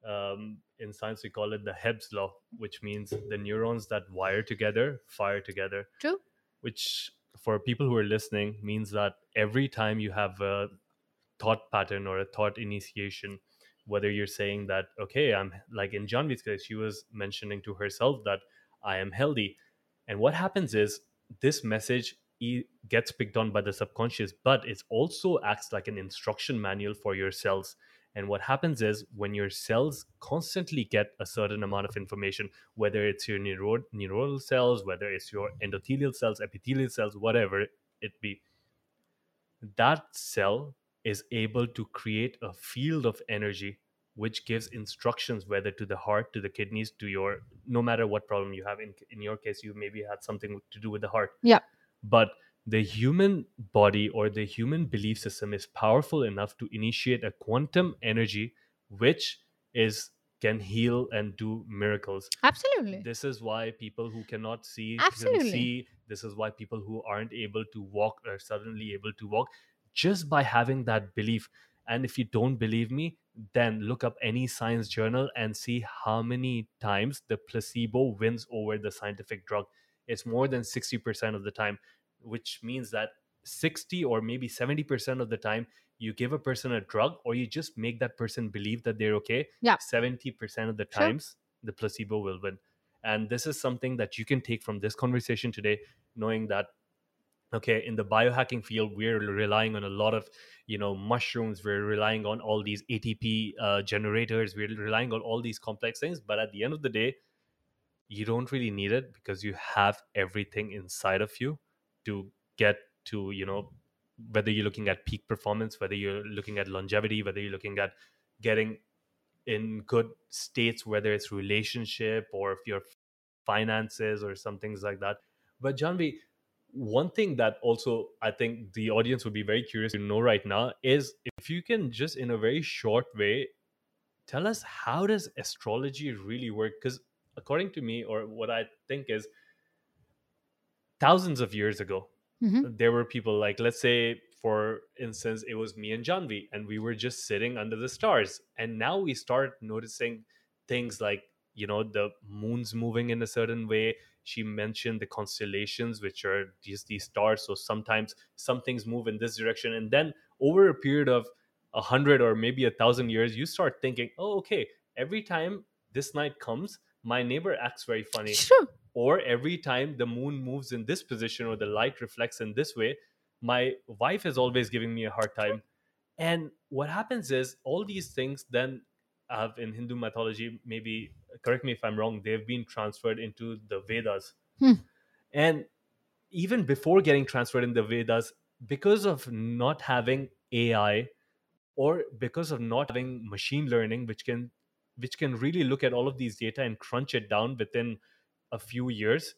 um, in science we call it the Hebb's law, which means the neurons that wire together fire together. True. Which for people who are listening means that every time you have a thought pattern or a thought initiation, whether you're saying that okay, I'm like in Janvi's case, she was mentioning to herself that I am healthy, and what happens is this message e- gets picked on by the subconscious, but it also acts like an instruction manual for your cells. And what happens is when your cells constantly get a certain amount of information, whether it's your neuro- neuronal cells, whether it's your endothelial cells, epithelial cells, whatever it be, that cell is able to create a field of energy which gives instructions whether to the heart to the kidneys to your no matter what problem you have in, in your case you maybe had something to do with the heart Yeah. But the human body or the human belief system is powerful enough to initiate a quantum energy which is can heal and do miracles. Absolutely. this is why people who cannot see Absolutely. can see. This is why people who aren't able to walk are suddenly able to walk just by having that belief. And if you don't believe me then look up any science journal and see how many times the placebo wins over the scientific drug. It's more than 60% of the time which means that 60 or maybe 70% of the time you give a person a drug or you just make that person believe that they're okay Yeah. 70% of the Sure. times the placebo will win and this is something that you can take from this conversation today knowing that okay in the biohacking field we're relying on a lot of you know mushrooms we're relying on all these atp uh, generators we're relying on all these complex things but at the end of the day you don't really need it because you have everything inside of you to get to you know whether you're looking at peak performance whether you're looking at longevity whether you're looking at getting in good states whether it's relationship or if your finances or some things like that. But janvi one thing that also i think the audience would be very curious to know right now is if you can just in a very short way tell us how does astrology really work? Because according to me or what i think is thousands of years ago Mhm. there were people like let's say for instance it was me and Janvi and we were just sitting under the stars. And now we start noticing things like you know the moon's moving in a certain way. She mentioned the constellations which are just these stars. So sometimes some things move in this direction. And then over a period of a hundred or maybe a thousand years you start thinking oh okay every time this night comes my neighbor acts very funny. True. Or every time the moon moves in this position or the light reflects in this way my wife is always giving me a hard time. And what happens is all these things then have in hindu mythology maybe correct me if i'm wrong they've been transferred into the vedas. Hmm. and even before getting transferred in the vedas because of not having ai or because of not having machine learning which can which can really look at all of these data and crunch it down within a few years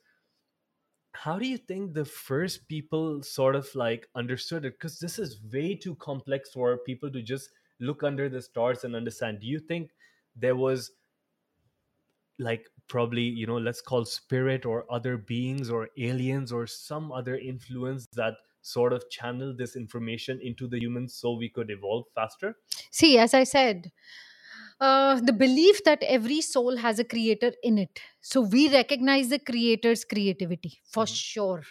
how do you think the first people sort of like understood it? Because this is way too complex for people to just look under the stars and understand. Do you think there was like probably you know let's call spirit or other beings or aliens or some other influence that sort of channeled this information into the humans so we could evolve faster? See, as I said, uh, the belief that every soul has a creator in it. So we recognize the creator's creativity for Mhm. sure.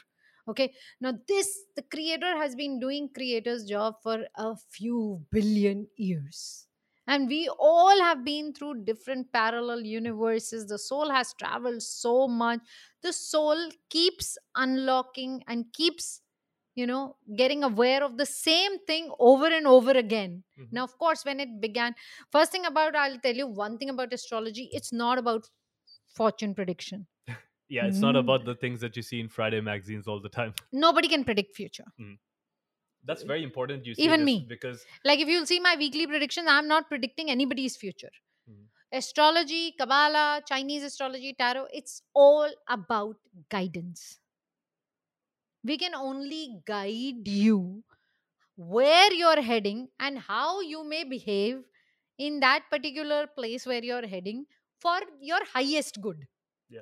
Okay. Now, this, the creator has been doing creator's job for a few billion years. And we all have been through different parallel universes. The soul has traveled so much. The soul keeps unlocking and keeps you know getting aware of the same thing over and over again Mhm. now of course when it began first thing about i'll tell you one thing about astrology it's not about fortune prediction Yeah, it's not Mm. about the things that you see in Friday magazines all the time. nobody can predict future That's very important. You say Even me. because like if you'll see my weekly predictions i'm not predicting anybody's future Mhm. astrology kabbalah chinese astrology tarot it's all about guidance we can only guide you where you're heading and how you may behave in that particular place where you're heading for your highest good Yeah.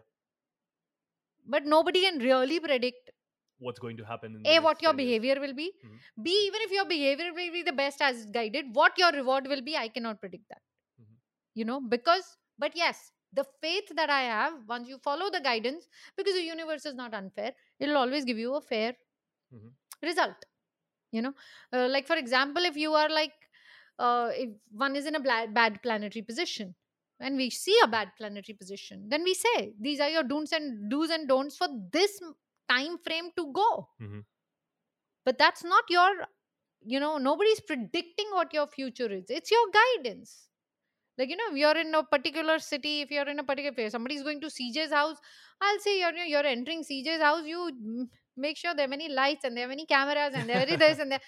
but nobody can really predict what's going to happen in the a what your 10 years. behavior will be Mhm. b even if your behavior will be the best as guided what your reward will be i cannot predict that Mhm. you know because but yes the faith that i have once you follow the guidance because the universe is not unfair it'll always give you a fair Mhm. result you know uh, like for example if you are like uh, if one is in a bla- bad planetary position and we see a bad planetary position then we say these are your do's and do's and don'ts for this time frame to go Mhm. but that's not your you know nobody's predicting what your future is it's your guidance like you know if you're in a particular city if you're in a particular place somebody's going to cj's house i'll say you're you're entering cj's house you mm, make sure there are many lights and there are many cameras and there are this and there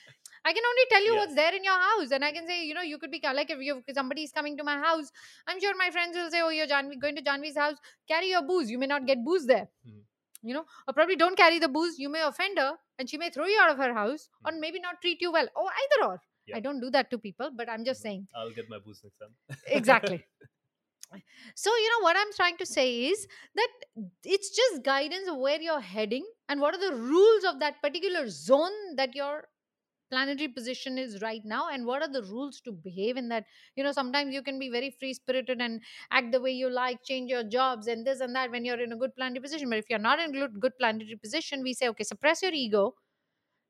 i can only tell you Yeah. what's there in your house and i can say you know you could be like if you somebody is coming to my house i'm sure my friends will say oh you're Janvi, going to janvi's house carry your booze you may not get booze there Mhm. you know or probably don't carry the booze you may offend her and she may throw you out of her house or Mhm. maybe not treat you well or either or I don't do that to people but i'm just Mhm. saying. I'll get my boost next time. exactly. So you know what i'm trying to say is that it's just guidance of where you're heading and what are the rules of that particular zone that your planetary position is right now and what are the rules to behave in that. You know sometimes you can be very free spirited and act the way you like change your jobs and this and that when you're in a good planetary position but if you're not in good planetary position we say okay suppress your ego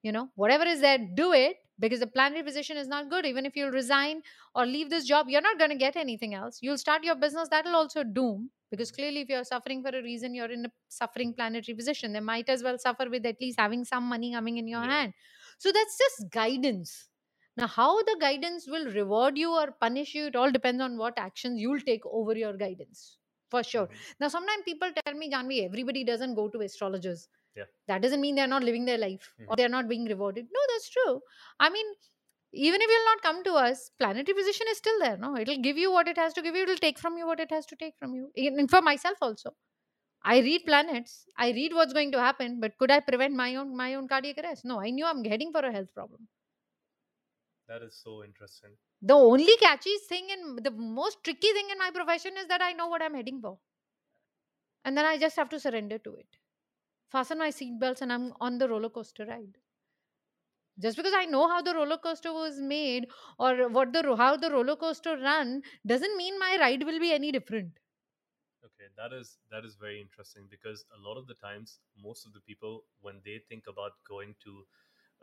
you know whatever is there do it because the planetary position is not good. Even if you resign or leave this job you're not going to get anything else. You'll start your business that'll also doom because clearly if you're suffering for a reason you're in a suffering planetary position. They might as well suffer with at least having some money coming in your Yeah. hand. So that's just guidance. Now how the guidance will reward you or punish you it all depends on what actions you'll take over your guidance for sure. Mhm. now sometimes people tell me janvi everybody doesn't go to astrologers Yeah. that doesn't mean they're not living their life or Mhm. they're not being rewarded. No that's true. I mean even if you'll not come to us planetary position is still there no? It'll give you what it has to give you it'll take from you what it has to take from you. And for myself also. I read planets i read what's going to happen but could i prevent my own my own cardiac arrest? No i knew i'm heading for a health problem. That is so interesting. the only catchy thing and the most tricky thing in my profession is that i know what i'm heading for. And then i just have to surrender to it fasten my seatbelts and i'm on the roller coaster ride. Just because i know how the roller coaster was made or what the how the roller coaster run doesn't mean my ride will be any different. Okay, that is that is very interesting because a lot of the times, most of the people when they think about going to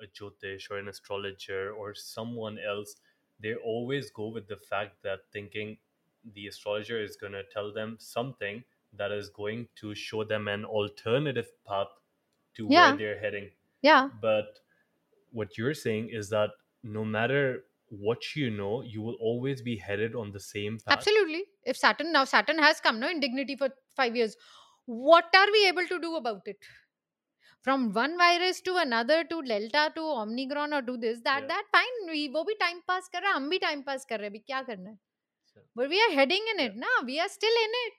a jyotish or an astrologer or someone else, they always go with the fact that thinking the astrologer is going to tell them something that is going to show them an alternative path to yeah. where they're heading. Yeah. But what you're saying is that no matter what you know, you will always be headed on the same path. Absolutely. If Saturn now Saturn has come, no indignity for five years. What are we able to do about it? From one virus to another to Delta to Omicron or do this, that, yeah. that, fine. We wo bhi time pass kar raha, hum bhi time pass kar rahe, bhi kya karna hai? But we are heading in it, now? We are still in it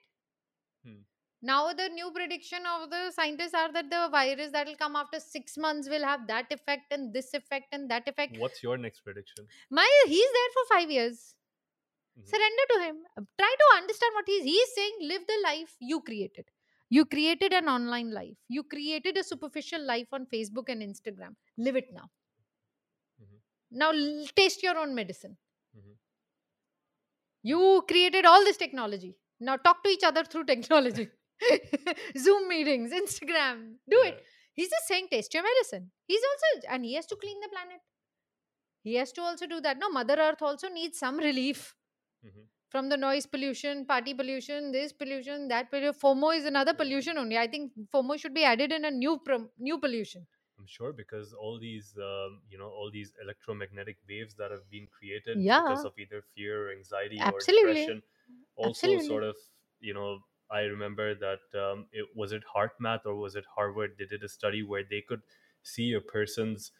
now the new prediction of the scientists are that the virus that will come after six months will have that effect and this effect and that effect. What's your next prediction? my he's there for five years. Mhm. surrender to him. Try to understand what he's he's saying live the life you created. You created an online life. You created a superficial life on facebook and instagram. Live it now. Mhm. now l- taste your own medicine. Mhm. you created all this technology. Now talk to each other through technology zoom meetings instagram do it he's just saying taste your medicine he's also and he has to clean the planet he has to also do that no mother earth also needs some relief Yeah. Mhm. from the noise pollution party pollution this pollution that pollution fomo is another pollution only i think fomo should be added in a new prom- new pollution I'm sure because all these, um, you know, all these electromagnetic waves that have been created Yeah. because of either fear, or anxiety, Absolutely. or depression, also Absolutely. sort of, you know, I remember that um, it was it HeartMath or was it Harvard? They did a study where they could see a person's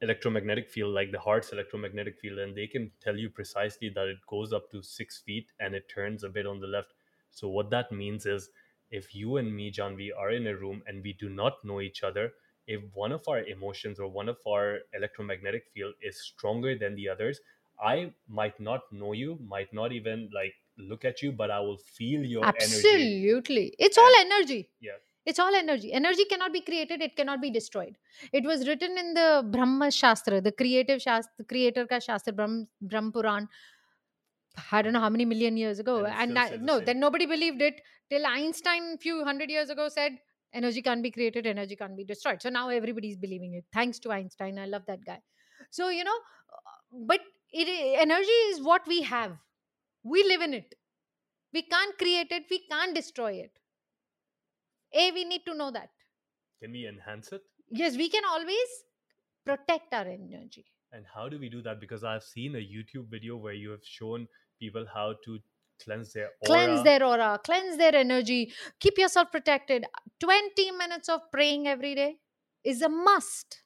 electromagnetic field, like the heart's electromagnetic field, and they can tell you precisely that it goes up to six feet and it turns a bit on the left. So what that means is, if you and me, Janvi, are in a room and we do not know each other, if one of our emotions or one of our electromagnetic field is stronger than the others, I might not know you, might not even like look at you, but I will feel your energy. Absolutely. It's all energy. Yeah. It's all energy. Energy cannot be created, it cannot be destroyed. It was written in the Brahma Shastra, the creative Shastra, the creator ka Shastra, Brahm, Brahm Puran. I don't know how many million years ago. And And, I- the no, then nobody believed it till Einstein, few hundred years ago, said energy can't be created, energy can't be destroyed. So now everybody's believing it. Thanks to Einstein. I love that guy. So, you know, uh, but it, energy is what we have. We live in it. We can't create it, we can't destroy it. A, we need to know that. Can we enhance it? Yes, we can always protect our energy. And how do we do that? Because I've seen a YouTube video where you have shown people how to cleanse their aura. Cleanse their aura, cleanse their energy, keep yourself protected. 20 minutes of praying every day is a must.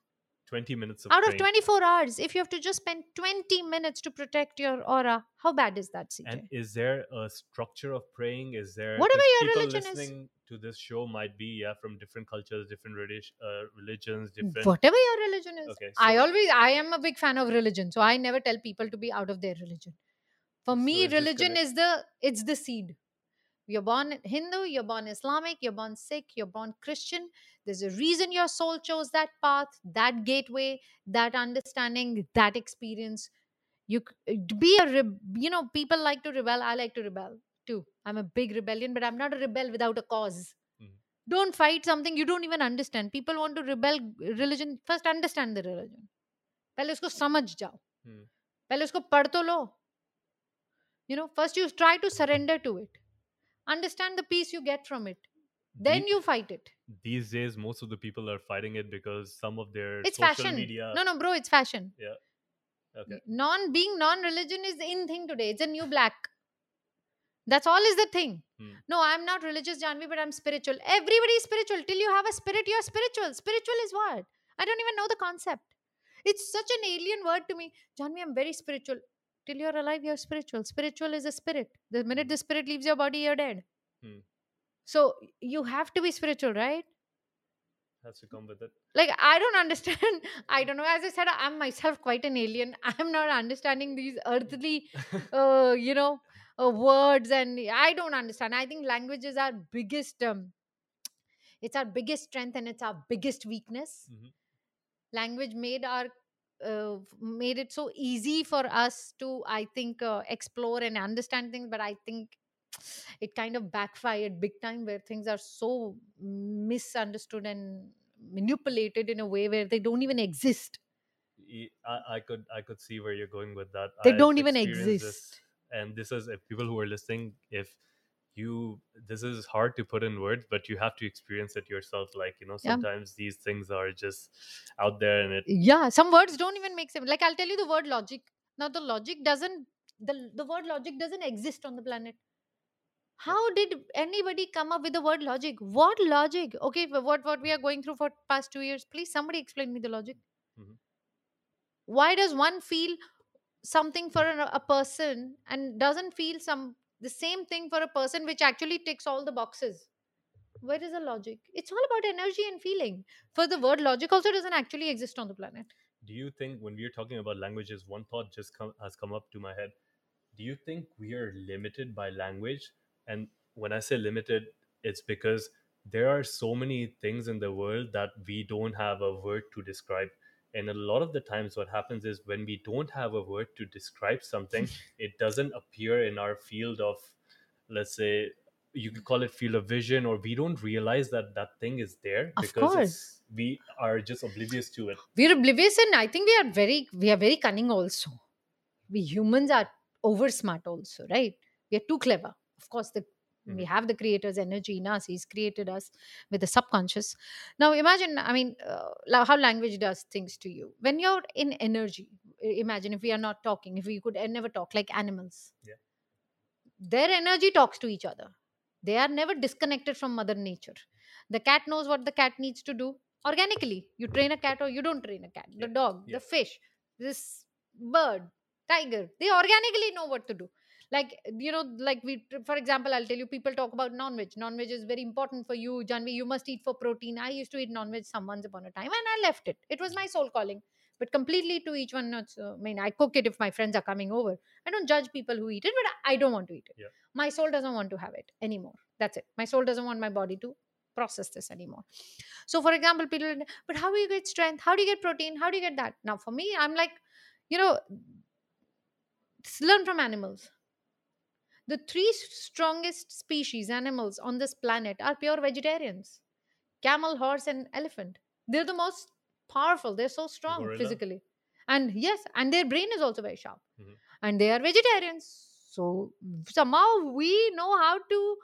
20 minutes of Out of praying. 24 hours, if you have to just spend 20 minutes to protect your aura, how bad is that, CJ? And is there a structure of praying? Is there whatever your religion is. listening to this show might be yeah from different cultures, different uh, religions, different. Whatever your religion is. Okay, I always, I am a big fan of religion. So I never tell people to be out of their religion. For me, just religion is the, it's the seed. You're born Hindu, you're born Islamic, you're born Sikh, you're born Christian. There's a reason your soul chose that path, that gateway, that understanding, that experience. You c- be a, reb- you know, people like to rebel. I like to rebel too. I'm a big rebellion, but I'm not a rebel without a cause. Mhm. Don't fight something you don't even understand. People want to rebel religion. First, understand the religion. पहले उसको समझ जाओ Hmm. पहले उसको पढ़ तो लो you know first you try to surrender to it understand the peace you get from it then The- you fight it. these days, most of the people are fighting it because some of their it's social fashion. media. no no bro it's fashion. Yeah. Okay. non being non-religion is the in thing today. It's a new black. That's all is the thing. Hmm. no i'm not religious janvi but i'm spiritual. Everybody is spiritual. Till you have a spirit you're spiritual. Spiritual is what? I don't even know the concept. It's such an alien word to me. Janvi i'm very spiritual till you're alive you're spiritual. Spiritual is a spirit. The minute the spirit leaves your body you're dead. Hmm. so you have to be spiritual right? Has to come with it. like i don't understand. I don't know. As i said i'm myself quite an alien. I'm not understanding these earthly uh, you know uh, words and i don't understand. I think language is our biggest um, it's our biggest strength and it's our biggest weakness. Mhm. language made our uh, made it so easy for us to i think uh, explore and understand things but i think it kind of backfired big time where things are so misunderstood and manipulated in a way where they don't even exist I could I could see where you're going with that. They I've don't even experienced this, exist. and this is if people who are listening, if you this is hard to put in words, but you have to experience it yourself. Like you know, Yeah. sometimes these things are just out there, and it yeah some words don't even make sense like i'll tell you the word logic now the logic doesn't the, the word logic doesn't exist on the planet how did anybody come up with the word logic what logic okay what what we are going through for past two years please somebody explain me the logic Mhm. why does one feel something for a, a person and doesn't feel some the same thing for a person which actually ticks all the boxes. Where is the logic? It's all about energy and feeling. For the word logic also doesn't actually exist on the planet. Do you think when we're talking about languages one thought just come, has come up to my head. Do you think we are limited by language? And when i say limited it's because there are so many things in the world that we don't have a word to describe and a lot of the times what happens is when we don't have a word to describe something it doesn't appear in our field of let's say you could call it field of vision or we don't realize that that thing is there Of because we are just oblivious to it. We're oblivious and i think we are very we are very cunning also. We humans are over smart also right? We are too clever. Of course the We Mhm. have the creator's energy in us. He's created us with the subconscious. Now, imagine, I mean, uh, how language does things to you. When you're in energy, imagine if we are not talking, if we could uh, never talk like animals, Yeah. their energy talks to each other. They are never disconnected from Mother Nature. The cat knows what the cat needs to do organically. You train a cat or you don't train a cat. The dog, yeah. the fish, this bird, tiger, they organically know what to do. Like, you know, like we, for example, I'll tell you, people talk about non-veg. Non-veg is very important for you, Janvi. You must eat for protein. I used to eat non-veg some once upon a time and I left it. It was my soul calling. But completely to each one, it's, uh, I mean, I cook it if my friends are coming over. I don't judge people who eat it, but I don't want to eat it. Yeah. My soul doesn't want to have it anymore. That's it. My soul doesn't want my body to process this anymore. So, for example, people, but how do you get strength? How do you get protein? How do you get that? Now, for me, I'm like, you know, learn from animals. The three strongest species animals on this planet are pure vegetarians camel, horse, and elephant. They're the most powerful. They're so strong Gorilla. physically. And yes, and their brain is also very sharp. Mhm. And they are vegetarians. So somehow we know how to,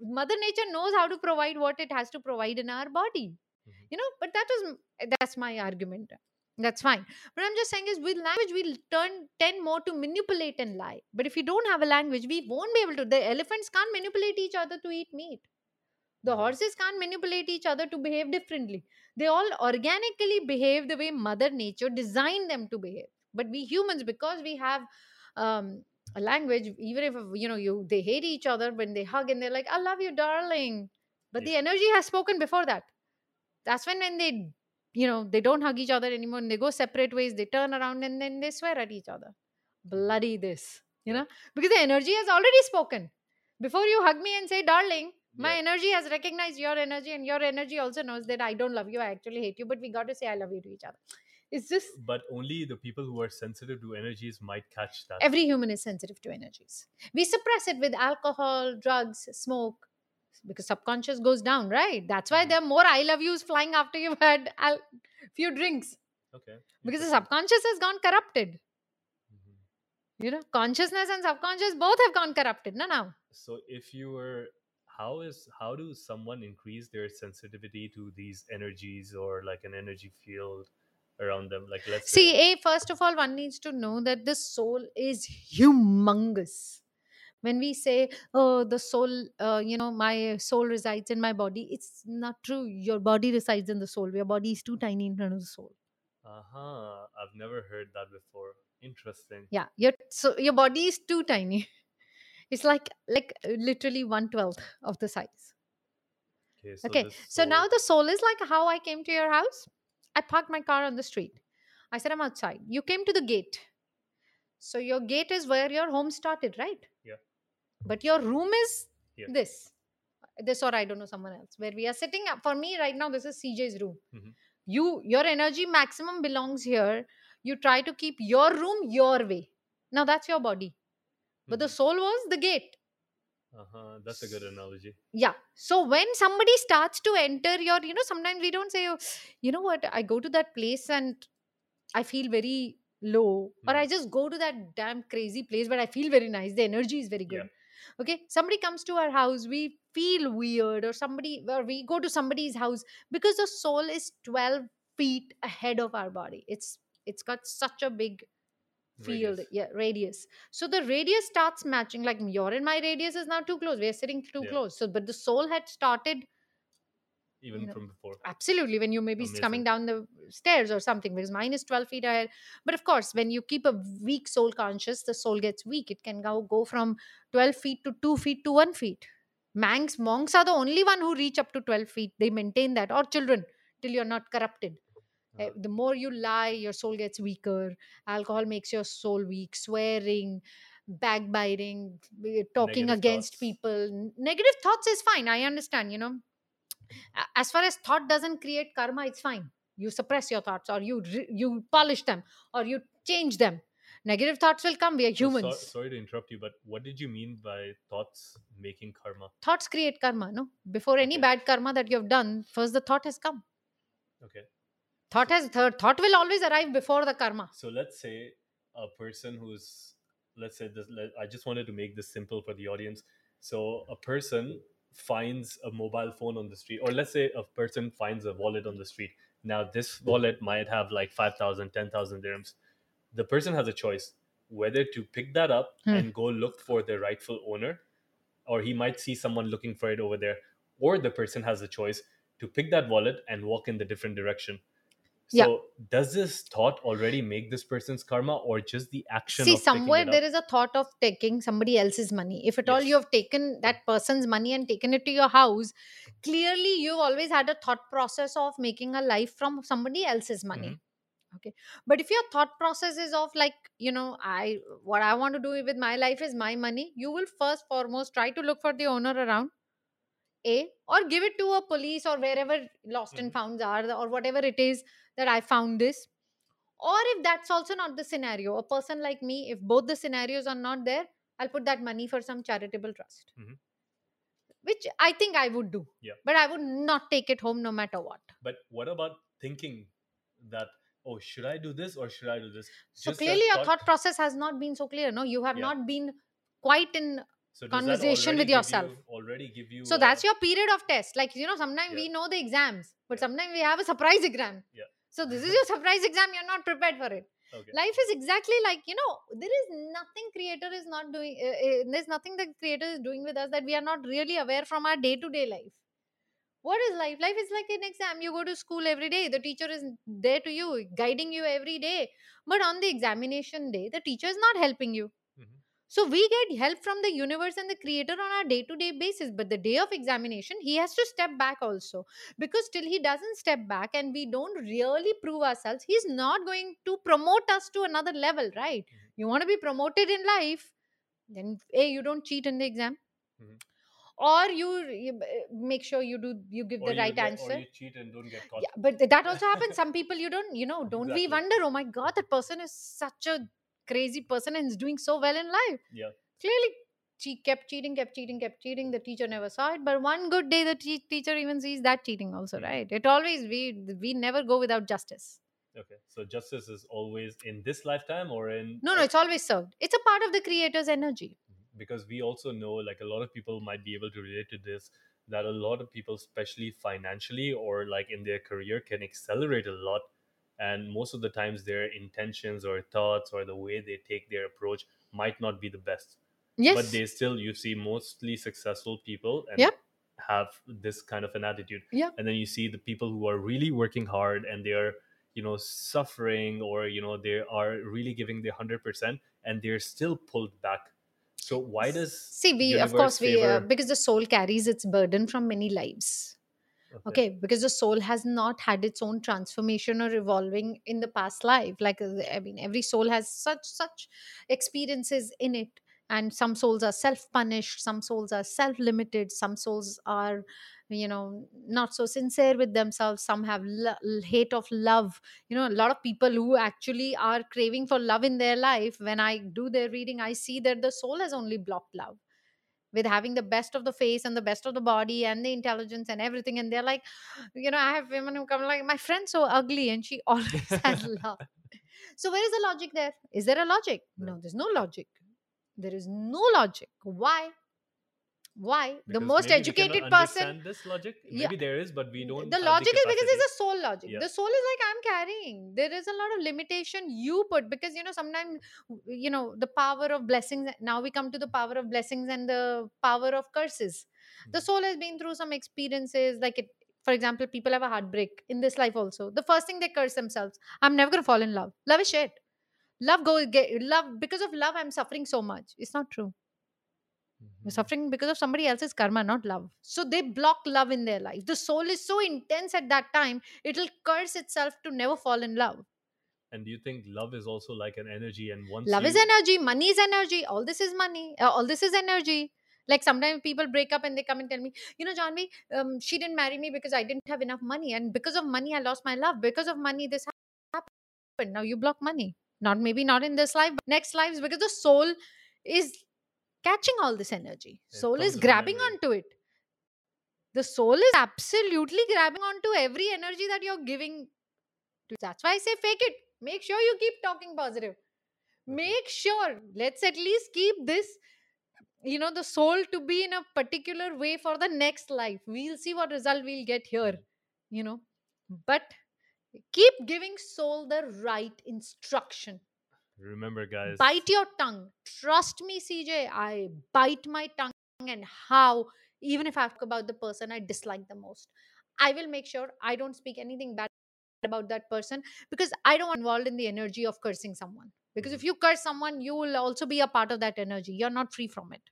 Mother Nature knows how to provide what it has to provide in our body. Mhm. You know, but that is that's my argument. That's fine. But I'm just saying is with language we'll turn tend more to manipulate and lie. But if you don't have a language, we won't be able to. The elephants can't manipulate each other to eat meat. The Mhm. horses can't manipulate each other to behave differently. They all organically behave the way Mother Nature designed them to behave. But we humans, because we have um, a language, even if you know you they hate each other when they hug and they're like, "I love you, darling," but the energy has spoken before that. That's when when they you know they don't hug each other anymore and they go separate ways. They turn around and then they swear at each other. Mm-hmm. Bloody this, you know, because the energy has already spoken. Before you hug me and say, "Darling," my Yeah. energy has recognized your energy and your energy also knows that i don't love you i actually hate you but we got to say i love you to each other it's just But only the people who are sensitive to energies might catch that. every human is sensitive to energies we suppress it with alcohol drugs smoke because subconscious goes down right that's why Mhm. there are more i love yous flying after you've had a few drinks okay. because the subconscious has gone corrupted Mhm. you know consciousness and subconscious both have gone corrupted no now So if you were how is how do someone increase their sensitivity to these energies or like an energy field around them? Like let's See, say A, first of all, one needs to know that the soul is humongous. When we say, oh, the soul, uh, you know, my soul resides in my body, it's not true. Your body resides in the soul. Your body is too tiny in front of the soul. uh-huh. I've never heard that before. Interesting. Yeah, your so your body is too tiny. It's like like uh, literally one twelfth of the size. Okay. So Okay, so now the soul is like how I came to your house. I parked my car on the street. I said, I'm outside. You came to the gate. So your gate is where your home started, right? Yeah. But your room is Here. this. This or I don't know, someone else. Where we are sitting. up For me, right now, this is CJ's room. Mhm. You your energy maximum belongs here. You try to keep your room your way. Now that's your body. But the Mhm. soul was the gate. uh-huh. That's a good analogy. yeah so when somebody starts to enter your you know sometimes we don't say oh, you know what i go to that place and i feel very low or Mhm. i just go to that damn crazy place but i feel very nice the energy is very good okay somebody comes to our house we feel weird or somebody or we go to somebody's house because the soul is 12 feet ahead of our body it's it's got such a big field Radius. yeah radius so the radius starts matching like your and my radius is now too close we're sitting too Yeah. close so but the soul had started Even you know, from before. absolutely when you maybe Amazing. coming down the stairs or something because mine is 12 feet ahead but of course when you keep a weak soul conscious the soul gets weak. It can go, go from 12 feet to 2 feet to 1 feet. Monks monks are the only one who reach up to 12 feet. They maintain that or children till you're not corrupted. Uh, the more you lie your soul gets weaker. Alcohol makes your soul weak. Swearing backbiting eh, talking Negative against thoughts. people. Negative thoughts is fine i understand you know as far as thought doesn't create karma it's fine you suppress your thoughts or you you polish them or you change them negative thoughts will come we are humans so- sorry to interrupt you, but what did you mean by thoughts making karma? thoughts create karma no before any Okay. bad karma that you have done first the thought has come Okay. thought has third thought will always arrive before the karma So let's say a person who's let's say this let, I just wanted to make this simple for the audience. So a person finds a mobile phone on the street, or let's say a person finds a wallet on the street. Now, this wallet might have like 5,000, 10,000 dirhams. The person has a choice whether to pick that up Hmm. and go look for the rightful owner, or he might see someone looking for it over there, or the person has a choice to pick that wallet and walk in the different direction. So, Yeah. does this thought already make this person's karma, or just the action? See, somewhere there is a thought of taking somebody else's money. If at all you have taken that person's money and taken it to your house, clearly you've always had a thought process of making a life from somebody else's money. Mm-hmm. Okay. But if your thought process is of like, you know, I what I want to do with my life is my money, you will first foremost try to look for the owner around. A or give it to a police or wherever lost and Mhm. founds are or whatever it is that I found this or if that's also not the scenario, a person like me, if both the scenarios are not there, I'll put that money for some charitable trust, Mhm. which I think I would do. Yeah. But I would not take it home no matter what. But what about thinking that, oh, should I do this or should I do this? So Just that clearly, your thought process has not been so clear. No, you have Yeah. not been quite in. So conversation with yourself. you- already give you. So uh, that's your period of test. Like, you know, sometimes we know the exams, but Yeah. sometimes we have a surprise exam. Yeah. So this is your surprise exam. You're not prepared for it. okay. life is exactly like you know there is nothing creator is not doing uh, uh, there's nothing that creator is doing with us that we are not really aware from our day to day life what is life life is like an exam you go to school every day the teacher is there to you guiding you every day but on the examination day the teacher is not helping you. So we get help from the universe and the creator on our day to day basis but the day of examination he has to step back also because till he doesn't step back and we don't really prove ourselves he's not going to promote us to another level right Mhm. you want to be promoted in life then a you don't cheat in the exam Mhm. or you, you make sure you do you give Or the right get- answer Or you cheat and don't get caught. yeah but that also happens some people you don't you know don't we wonder oh my god that person is such a crazy person and is doing so well in life Yeah. clearly she kept cheating kept cheating kept cheating the teacher never saw it but one good day the te- teacher even sees that cheating also Mhm. right it always we we never go without justice Okay. So justice is always in this lifetime or in. no no it's always served it's a part of the creator's energy because we also know like a lot of people might be able to relate to this that a lot of people especially financially or like in their career can accelerate a lot and most of the times their intentions or thoughts or the way they take their approach might not be the best. Yes. but they still you see mostly successful people and have this kind of an attitude. Yeah. and then you see the people who are really working hard and they are you know suffering or you know they are really giving their 100% and they're still pulled back. So why does see we of course we uh, because the soul carries its burden from many lives okay. Because the soul has not had its own transformation or evolving in the past life like uh, i mean every soul has such such experiences in it and some souls are self punished some souls are self limited some souls are you know not so sincere with themselves some have lo- hate of love. You know a lot of people who actually are craving for love in their life when i do their reading i see that the soul has only blocked love with having the best of the face and the best of the body and the intelligence and everything and they're like you know i have women who come like my friend's so ugly and she always has love. So where is the logic there? Is there a logic? No. no there's no logic. There is no logic. Why why? The most educated person understand this logic. Yeah. maybe there is but we don't the logic is because it's a soul logic. Yeah. the soul is like i'm carrying. There is a lot of limitation you put because you know sometimes you know the power of blessings now we come to the power of blessings and the power of curses. The Mhm. soul has been through some experiences like it for example people have a heartbreak in this life also. The first thing they curse themselves i'm never going to fall in love. Love is shit. Love go get love because of love i'm suffering so much. It's not true Mhm. suffering because of somebody else's karma, not love. So they block love in their life. The soul is so intense at that time, it'll curse itself to never fall in love. and do you think love is also like an energy and once Love is energy, money is energy, all this is money, uh, all this is energy. Like sometimes people break up and they come and tell me, you know, Janvi, um, she didn't marry me because I didn't have enough money. And because of money, I lost my love. Because of money, this happened. Now you block money. Not maybe not in this life, but next lives because the soul is catching all this energy. It Soul is grabbing onto it. The soul is absolutely grabbing onto every energy that you're giving. To. That's why I say fake it. Make sure you keep talking positive. Make sure. Let's at least keep this you know the soul to be in a particular way for the next life we'll see what result we'll get here you know but keep giving soul the right instruction Remember, guys. bite your tongue. Trust me cj i bite my tongue and how even if i talk about the person i dislike the most. I will make sure i don't speak anything bad about that person because i don't want involved in the energy of cursing someone. Because mm-hmm. if you curse someone you will also be a part of that energy. You're not free from it.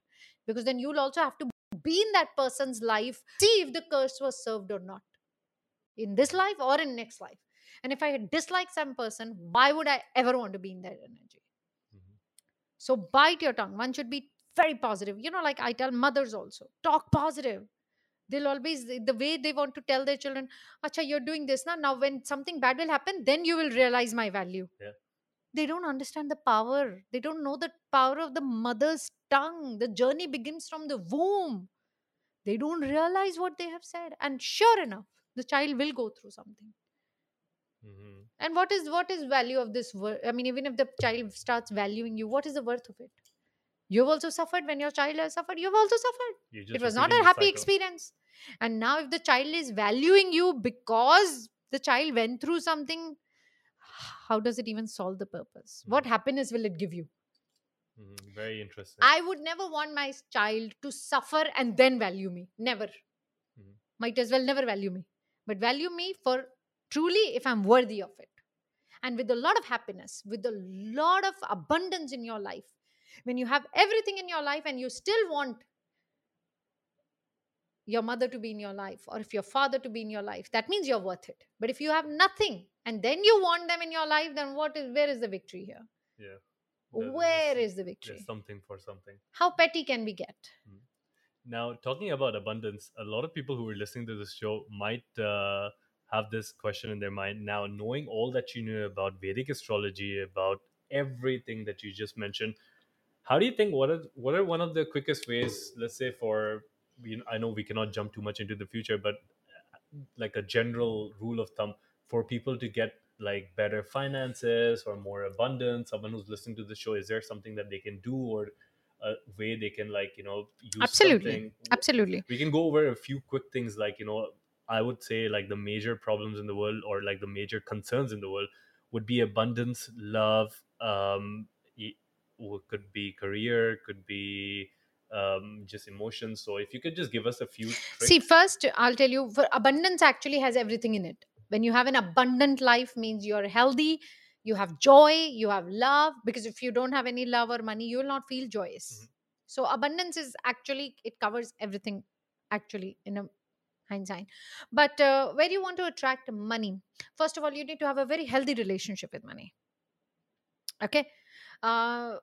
Because then you'll also have to be in that person's life see if the curse was served or not in this life or in next life and if i dislike some person why would i ever want to be in that energy? Mhm. so bite your tongue. One should be very positive. You know like i tell mothers also talk positive. They'll always the the way they want to tell their children acha you're doing this now now when something bad will happen then you will realize my value. Yeah. they don't understand the power. They don't know the power of the mother's tongue. The journey begins from the womb. They don't realize what they have said. And sure enough the child will go through something Mhm. and what is what is value of this word i mean even if the child starts valuing you what is the worth of it you've also suffered when your child has suffered you've also suffered it was not a happy experience and now if the child is valuing you because the child went through something how does it even solve the purpose what Mhm. happiness will it give you Mhm. Very interesting. i would never want my child to suffer and then value me never Mhm. might as well never value me but value me for truly if i'm worthy of it. And with a lot of happiness with a lot of abundance in your life when you have everything in your life and you still want your mother to be in your life or if your father to be in your life that means you're worth it. But if you have nothing and then you want them in your life then what is where is the victory here? Yeah. There- where there's- is the victory? There's something for something. how petty can we get? Now, talking about abundance, a lot of people who are listening to this show might uh, have this question in their mind. Now, knowing all that you knew about Vedic astrology, about everything that you just mentioned, how do you think? What are what are one of the quickest ways? Let's say for you know, I know we cannot jump too much into the future, but uh, like a general rule of thumb for people to get like better finances or more abundance. Someone who's listening to the show, is there something that they can do or a way they can like you know use Absolutely. something? absolutely we can go over a few quick things like you know i would say like the major problems in the world or like the major concerns in the world would be abundance love um w- could be career could be um just emotions so if you could just give us a few tricks. see first i'll tell you for abundance actually has everything in it when you have an abundant life means you're healthy you have joy you have love because if you don't have any love or money you will not feel joyous Mhm. so abundance is actually it covers everything actually in a but uh, where you want to attract money first of all you need to have a very healthy relationship with money. Okay? Uh,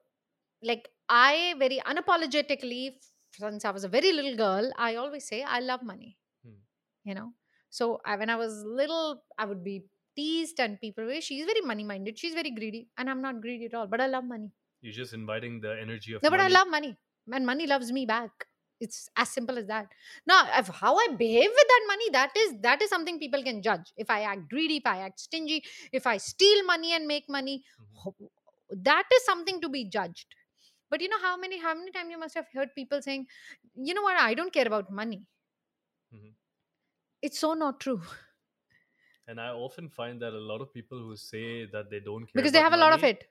like i very unapologetically since i was a very little girl i always say i love money Hmm. you know? So I, when i was little i would be teased and people were she's very money minded she's very greedy and i'm not greedy at all but i love money. You're just inviting the energy of no but i love money and money loves me back it's as simple as that. Now if how i behave with that money that is that is something people can judge. If i act greedy if i act stingy if i steal money and make money Mhm. that is something to be judged. But you know how many how many times you must have heard people saying you know what? I don't care about money. Mhm. it's so not true. And i often find that a lot of people who say that they don't care because they about have a lot of it.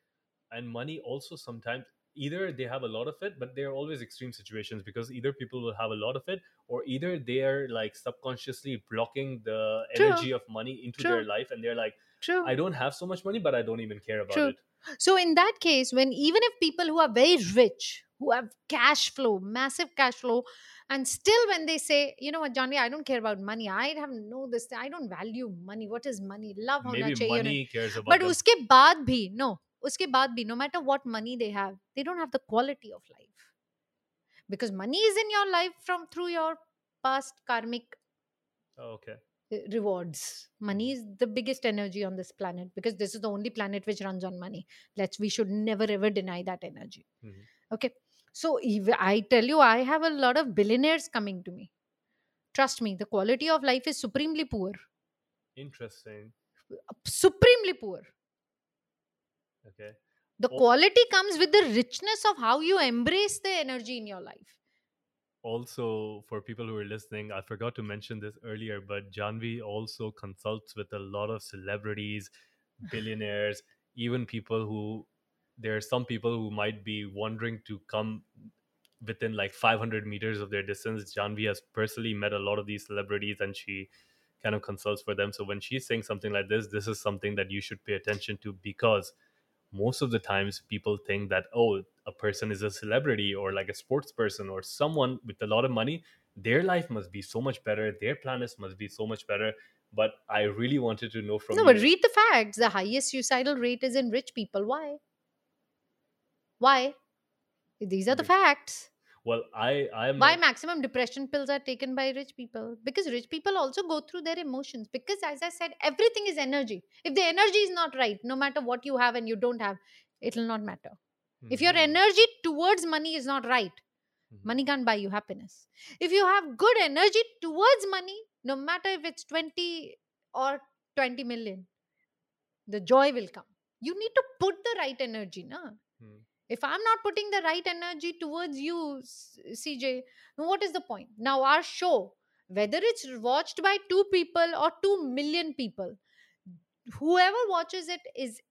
and money also sometimes either they have a lot of it but they're always extreme situations because either people will have a lot of it or either they are like subconsciously blocking the True. energy of money into True. their life and they're like True. i don't have so much money but i don't even care about True. it so in that case when even if people who are very rich who have cash flow massive cash flow and still when they say you know what janvi i don't care about money i have no this i don't value money what is money love Maybe money cares about but uske baad bhi no उसके बाद भी no matter what money they have, they don't have the quality of life. Because money is in your life from through your past karmic Oh, okay uh, rewards money is the biggest energy on this planet because this is the only planet which runs on money let's we should never ever deny that energy Mhm. okay so if i tell you i have a lot of billionaires coming to me trust me the quality of life is supremely poor interesting supremely poor okay. The quality comes with the richness of how you embrace the energy in your life. also for people who are listening i forgot to mention this earlier but janvi also consults with a lot of celebrities billionaires even people who there are some people who might be wondering to come within like 500 meters of their distance. Janvi has personally met a lot of these celebrities and she kind of consults for them. So when she's saying something like this this is something that you should pay attention to because most of the times people think that oh a person is a celebrity or like a sports person or someone with a lot of money their life must be so much better their planets must be so much better but i really wanted to know from no, you but read the facts. The highest suicidal rate is in rich people. Why? Why? These are the facts. Well i i am Why not, maximum depression pills are taken by rich people? Because rich people also go through their emotions. Because, as I said, everything is energy. If the energy is not right, no matter what you have and you don't have, it will not matter. If your Mhm, energy towards money is not right, mhm, money can't buy you happiness. If you have good energy towards money, no matter if it's 20 or 20 million, the joy will come. You need to put the right energy, na? mhm. If I'm not putting the right energy towards you, cj what is the point? Now, our show, whether it's watched by two people or two million people, whoever watches it is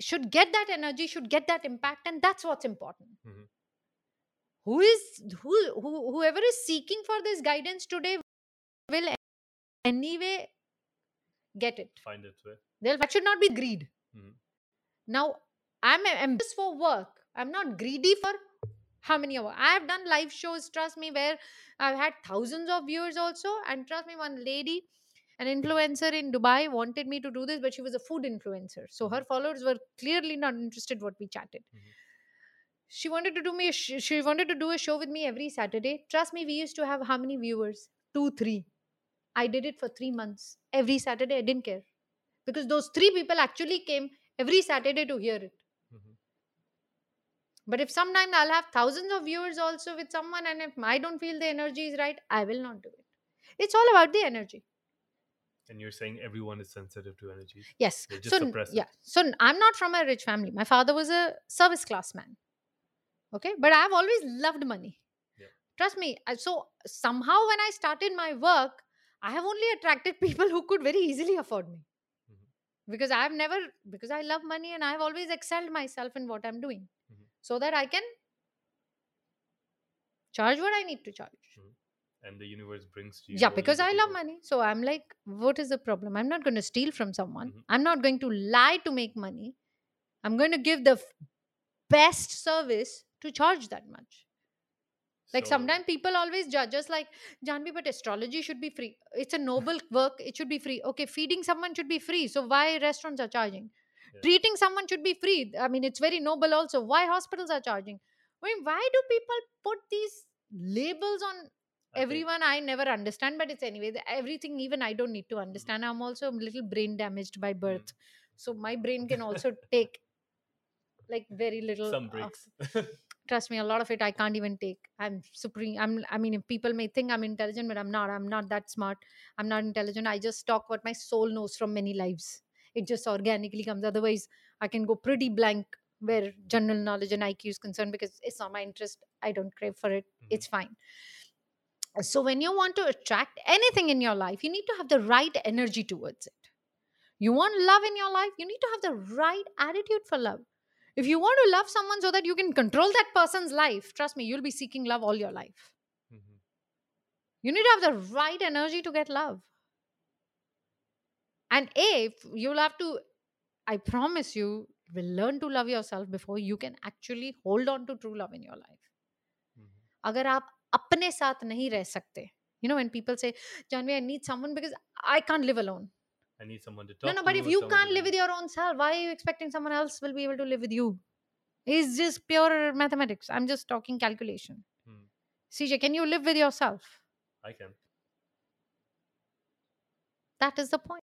should get that energy, should get that impact, and that's what's important. Mhm. Who is who, who whoever is seeking for this guidance today will anyway get it. find its way They'll, that should not be greed. Mhm. Now, I'm ambitious for work. I'm not greedy for how many hours. I have done live shows, trust me, where I've had thousands of viewers also. And trust me, one lady, an influencer in Dubai, wanted me to do this, but she was a food influencer. So her followers were clearly not interested what we chatted. Mhm. She wanted to do me. A sh- she wanted to do a show with me every Saturday. Trust me, we used to have how many viewers? Two, three. I did it for three months. Every Saturday, I didn't care because those three people actually came every Saturday to hear it. But if sometime I'll have thousands of viewers also with someone, and if I don't feel the energy is right, I will not do it. It's all about the energy. and you're saying everyone is sensitive to energy Yes. So n- suppress it. yeah. So I'm not from a rich family. My father was a service class man. Okay, but I've always loved money. Yeah. Trust me. So somehow when I started my work, I have only attracted people who could very easily afford me. Mhm. Because I've never because I love money and I've always excelled myself in what I'm doing. So that I can charge what I need to charge. and the universe brings to you yeah because i love money so i'm like what is the problem? I'm not going to steal from someone. Mhm. i'm not going to lie to make money. I'm going to give the f- best service to charge that much. Like So- sometimes people always judge us like janvi but astrology should be free. It's a noble work. It should be free. Okay feeding someone should be free so why restaurants are charging. Treating someone should be free. I mean it's very noble also. Why hospitals are charging? I mean why do people put these labels on think- everyone? I never understand but it's anyway everything even i don't need to mm-hmm. understand. I'm also a little brain damaged by birth. So my brain can also take like very little some of- breaks. Trust me a lot of it i can't even take. I'm supreme i'm i mean people may think i'm intelligent but i'm not. I'm not that smart. I'm not intelligent. I just talk what my soul knows from many lives it just organically comes. Otherwise i can go pretty blank where general knowledge and iq is concerned because it's not my interest. I don't crave for it. Mhm. it's fine. So when you want to attract anything in your life you need to have the right energy towards it. You want love in your life you need to have the right attitude for love. If you want to love someone so that you can control that person's life trust me you'll be seeking love all your life. Mhm. you need to have the right energy to get love and a if you'll have to i promise you will learn to love yourself before you can actually hold on to true love in your life Mhm. अगर आप अपने साथ नहीं रह सकते you know when people say Janvi I need someone because I can't live alone I need someone to talk no no but to, if you someone can't to live with your own self why are you expecting someone else will be able to live with you it's just pure mathematics I'm just talking calculation Hmm. CJ can you live with yourself I can. that is the point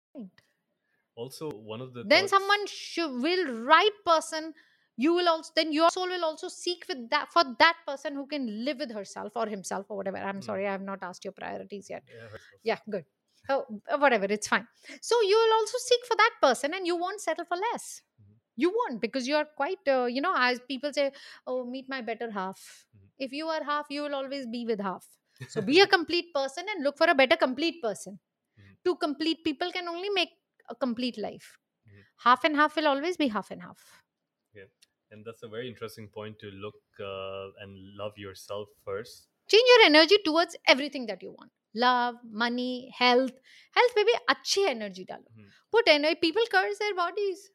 Also, one of the then thoughts- someone should will right person you will also then your soul will also seek with that for that person who can live with herself or himself or whatever. I'm Hmm. sorry i have not asked your priorities yet. Yeah, yeah good. Oh, whatever it's fine. So you will also seek for that person and you won't settle for less. Mhm. you won't because you are quite uh, you know as people say oh meet my better half. Mhm. if you are half you will always be with half. So be a complete person and look for a better complete person two complete people can only make a complete life mm-hmm. half and half will always be half and half yeah and that's a very interesting point to look uh, and love yourself first change your energy towards everything that you want love money health health baby achhi energy dalo hmm. put energy people curse their bodies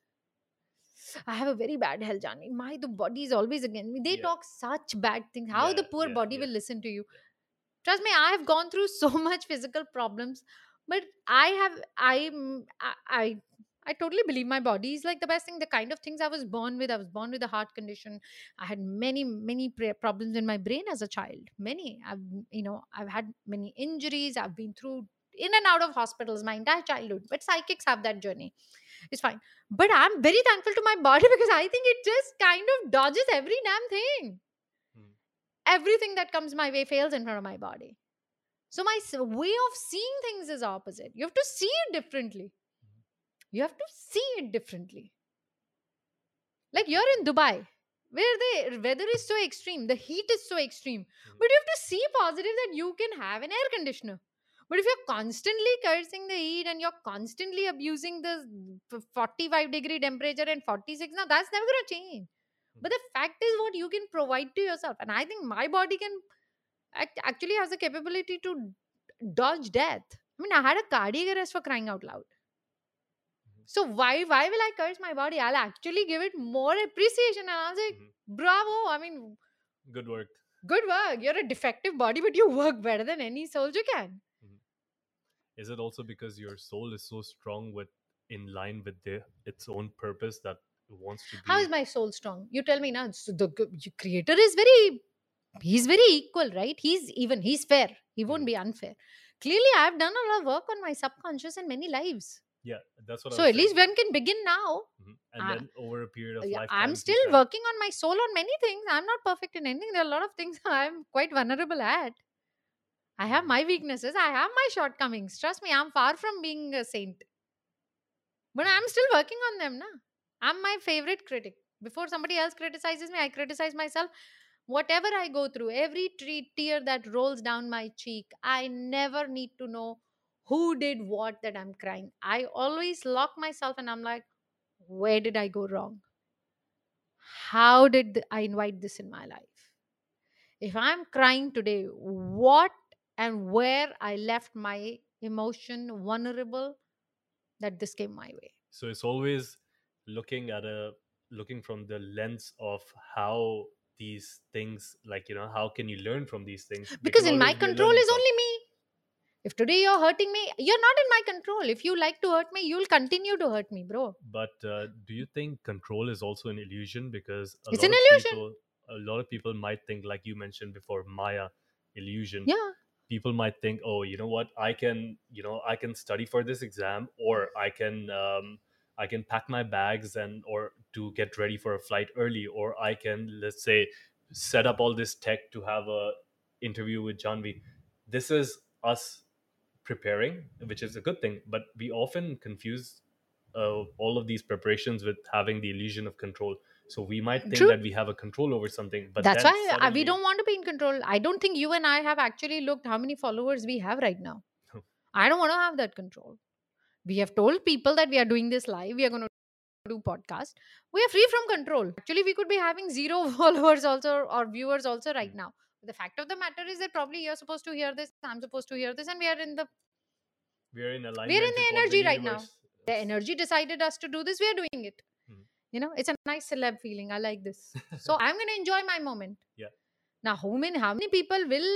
I have a very bad health, Janvi. My the body is always against me. They yeah. talk such bad things. How yeah, the poor yeah, body will listen to you. Trust me, I have gone through so much physical problems but I have I'm I I, I totally believe my body is like the best thing. The kind of things I was born with. I was born with a heart condition. I had many many problems in my brain as a child. Many. I've you know I've had many injuries. I've been through in and out of hospitals my entire childhood. But psychics have that journey. It's fine. But I'm very thankful to my body because I think it just kind of dodges every damn thing. Hmm. Everything that comes my way fails in front of my body. So my way of seeing things is opposite. You have to see it differently. You have to see it differently. Like you're in Dubai, where the weather is so extreme, the heat is so extreme, Mhm. but you have to see positive that you can have an air conditioner. But if you're constantly cursing the heat and you're constantly abusing the 45 degree temperature and 46, now that's never going to change. But the fact is, what you can provide to yourself, and I think my body can act, actually has the capability to dodge death. I mean, I had a cardiac arrest for crying out loud. So why why will I curse my body? I'll actually give it more appreciation, and I'll say, Mhm. "Bravo! I mean, good work good work. You're a defective body, but you work better than any soldier can." is it also because your soul is so strong with in line with the, its own purpose that it wants to be How is my soul strong? You tell me now. So the g- creator is very, he's very equal, right? He's even, he's fair. He won't Mhm. be unfair. Clearly, I've done a lot of work on my subconscious in many lives. yeah that's what I So at least saying. one can begin now. Mhm. and I- then over a period of Yeah, life I'm still working on my soul on many things. I'm not perfect in anything. There are a lot of things I'm quite vulnerable at. I have my weaknesses. I have my shortcomings. Trust me, I'm far from being a saint. But I'm still working on them. Na? I'm my favorite critic. Before somebody else criticizes me, I criticize myself. Whatever I go through, every tre- tear that rolls down my cheek, I never need to know who did what that I'm crying. I always lock myself and I'm like, where did I go wrong? How did I invite this in my life? If I'm crying today, what and where I left my emotion vulnerable that this came my way. so it's always looking at a looking from the lens of how these things like you know how can you learn from these things Because in my always be a control is only me. If today you're hurting me, you're not in my control. If you like to hurt me, you'll continue to hurt me, bro. but uh, do you think control is also an illusion because a It's lot an of illusion. people a lot of people might think like you mentioned before maya illusion Yeah. people might think oh you know what i can you know i can study for this exam or i can um, i can pack my bags and or to get ready for a flight early or i can let's say set up all this tech to have a interview with John. janvi this is us preparing which is a good thing but we often confuse uh, all of these preparations with having the illusion of control so we might think True. that we have a control over something but That's why uh, we don't want to be in control. I don't think you and I have actually looked how many followers we have right now. I don't want to have that control. We have told people that we are doing this live. We are going to do podcast. We are free from control. Actually, we could be having zero followers also or viewers also right Hmm. now. The fact of the matter is that probably you're supposed to hear this. I'm supposed to hear this, and we are in the we are in alignment We're in the energy right now. the energy decided us to do this. We are doing it. Hmm. You know, it's a nice celeb feeling. I like this. So I'm going to enjoy my moment. Yeah. Now, how many how many people will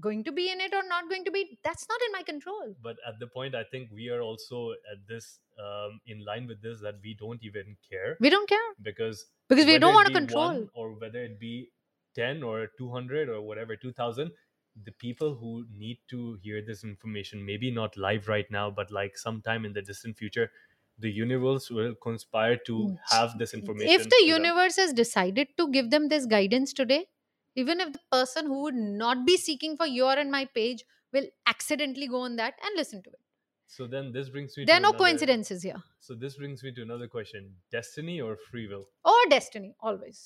going to be in it or not going to be? That's not in my control. but at the point i think we are also at this um, in line with this that we don't even care We don't care because because we don't want to control. or whether it be 10 or 200 or whatever 2000 the people who need to hear this information maybe not live right now but like sometime in the distant future the universe will conspire to have this information If the to them. universe has decided to give them this guidance today, even if the person who would not be seeking for your and my page will accidentally go on that and listen to it. So then this brings me There are no another- coincidences here. So this brings me to another question: destiny or free will? Or destiny, always.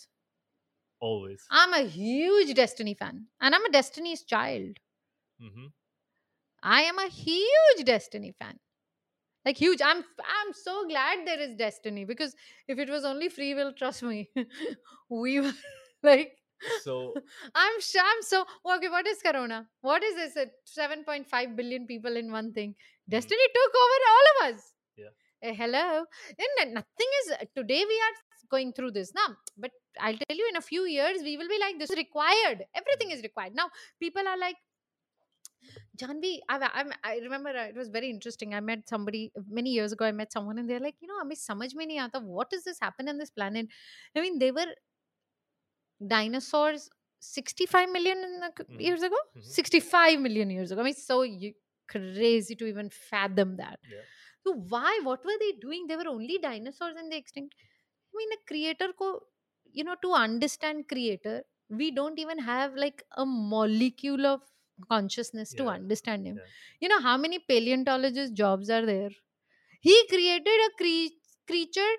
Always. I'm a huge Destiny fan, and I'm a Destiny's child. mm-hmm. I am a huge Destiny fan. Like huge. I'm I'm so glad there is Destiny because if it was only free will, trust me, we were like so i'm sure i'm so okay what is corona what is this uh, 7.5 billion people in one thing mm-hmm. destiny mm. took over all of us yeah uh, hello and nothing is uh, today we are going through this now but i'll tell you in a few years we will be like this required everything mm-hmm. is required now people are like Janvi, I, I, remember uh, it was very interesting. I met somebody many years ago. I met someone and they're like, you know, I'm. samaj mein nahi this happening on this planet? I mean, they were dinosaurs 65 million in the c- Mhm. years ago. Mhm. 65 million years ago. I mean, so you, crazy to even fathom that. yeah. So why? What were they doing? They were only dinosaurs and they extinct. I mean, a creator ko, you know, to understand creator, we don't even have like a molecule of consciousness to understand him. yeah. You know how many paleontologist jobs are there? He created a cre- creature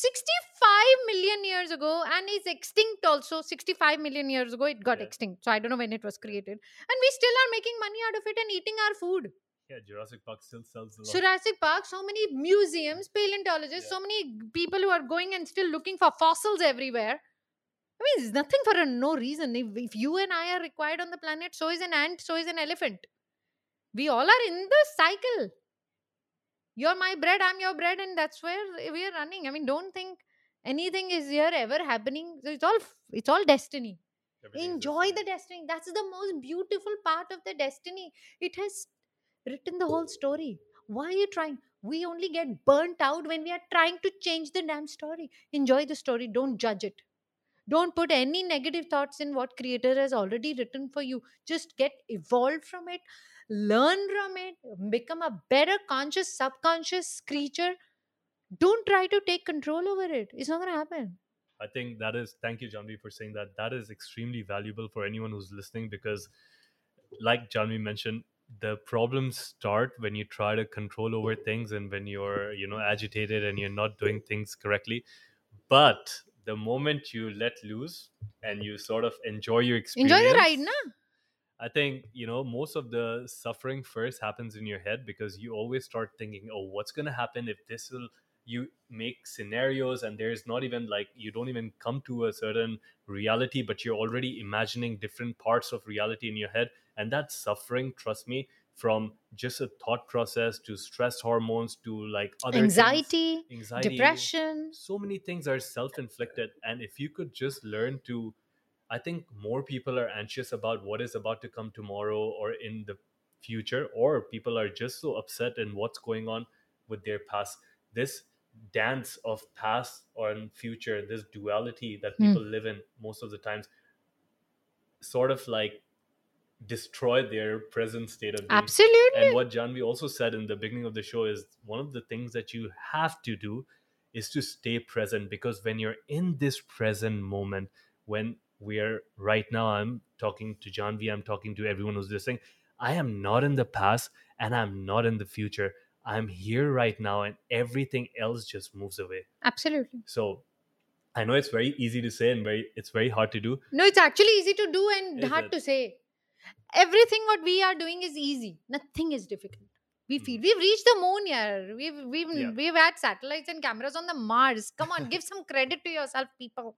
65 million years ago and is extinct also 65 million years ago it got Yeah. extinct so i don't know when it was created and we still are making money out of it and eating our food Yeah, Jurassic Park still sells a lot. Jurassic Park, so many museums, paleontologists, Yeah. so many people who are going and still looking for fossils everywhere. I mean, it's nothing for a no reason. If, if you and I are required on the planet, so is an ant, so is an elephant. We all are in the cycle. You're my bread, I'm your bread, and that's where we are running. I mean, don't think anything is here ever happening. So It's all it's all destiny. Enjoy the destiny. That's the most beautiful part of the destiny. It has written the whole story. Why are you trying? We only get burnt out when we are trying to change the damn story. Enjoy the story. Don't judge it. Don't put any negative thoughts in what creator has already written for you. Just get evolved from it learn from it become a better conscious subconscious creature don't try to take control over it it's not going to happen I think that is thank you, Janvi, for saying that. That is extremely valuable for anyone who's listening because, like Janvi mentioned, the problems start when you try to control over things and when you're, you know, agitated and you're not doing things correctly. But the moment you let loose and you sort of enjoy your experience, enjoy the ride na I think, you know, most of the suffering first happens in your head because you always start thinking, oh, what's going to happen if this will. You make scenarios, and there's not even like you don't even come to a certain reality, but you're already imagining different parts of reality in your head. And that suffering, trust me, from just a thought process to stress hormones to like other things- anxiety anxiety, depression so many things are self-inflicted and if you could just learn to i think more people are anxious about what is about to come tomorrow or in the future or people are just so upset in what's going on with their past. This dance of past or future this duality that Hmm. people live in most of the times sort of like destroy their present state of being. Absolutely. and what Janvi also said in the beginning of the show is one of the things that you have to do is to stay present because when you're in this present moment, when we're right now, I'm talking to Janvi, I'm talking to everyone who's listening. I am not in the past and I'm not in the future. I'm here right now and everything else just moves away. absolutely So I know it's very easy to say and very it's very hard to do. no it's actually easy to do and Is hard it? to say everything what we are doing is easy nothing is difficult we hmm. feel we've reached the moon yeah we've we've Yeah. we've had satellites and cameras on the mars come on give some credit to yourself people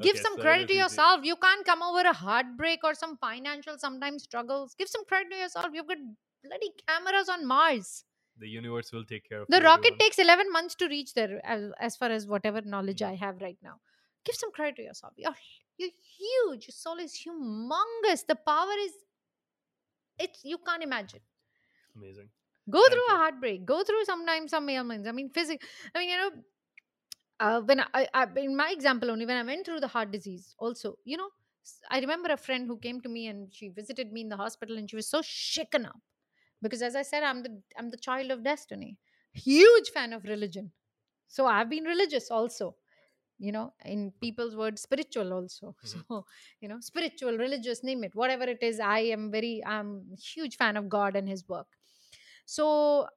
give Okay, some so credit to yourself. You can't come over a heartbreak or some financial sometimes struggles. Give some credit to yourself. You've got bloody cameras on mars. The universe will take care of the rocket everyone. takes 11 months to reach there as, as far as whatever knowledge Mhm. i have right now. Give some credit to yourself. You're, you're huge. Your soul is humongous. The power is it's you can't imagine. Amazing. go Thank through a heartbreak. Go through sometimes some ailments. I mean physics i mean you know uh, when I, I in my example only when i went through the heart disease also you know i remember a friend who came to me and she visited me in the hospital and she was so shaken up because as i said i'm the i'm the child of destiny huge fan of religion. So i've been religious also you know in people's words spiritual also. Mhm. so you know spiritual religious name it whatever it is i am very i'm huge fan of god and his work. So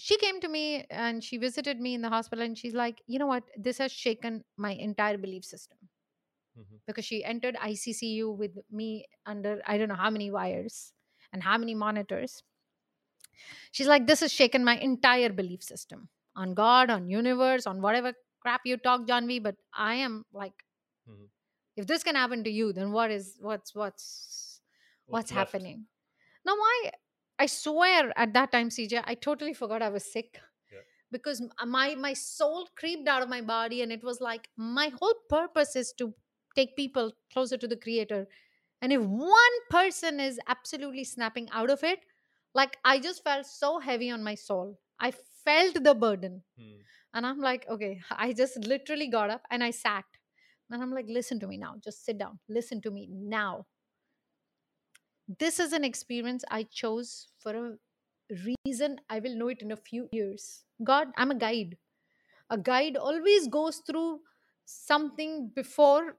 she came to me and she visited me in the hospital and she's like, you know what? This has shaken my entire belief system Mhm. because she entered ICCU with me under I don't know how many wires and how many monitors. She's like, this has shaken my entire belief system on God, on universe, on whatever crap you talk, Janvi But I am like, Mhm. if this can happen to you, then what is what's what's what's left? happening? Now, why? I swear at that time, CJ, I totally forgot I was sick Yeah. because my my soul creeped out of my body, and it was like my whole purpose is to take people closer to the Creator. And if one person is absolutely snapping out of it, like I just felt so heavy on my soul. I felt the burden. Mm. And I'm like, okay, I just literally got up and I sat. And I'm like, listen to me now. Just sit down. Listen to me now. This is an experience I chose for a reason. I will know it in a few years. God, I'm a guide. A guide always goes through something before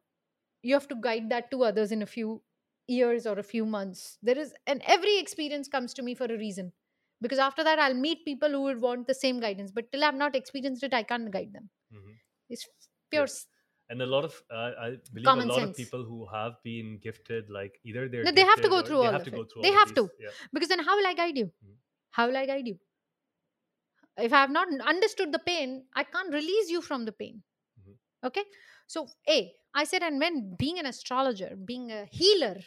you have to guide that to others in a few years or a few months. There is, and every experience comes to me for a reason. Because after that, I'll meet people who would want the same guidance. But till I've not experienced it, I can't guide them. Mhm. It's pure Yes. And a lot of, uh, I believe Common a lot sense. of people who have been gifted, like either they're No, they have to go through they all have of to go it. through They have to. Yeah. because then how will I guide you? Mhm. How will I guide you? If I have not understood the pain, I can't release you from the pain. Mhm. Okay. So, A, I said, and when being an astrologer, being a healer,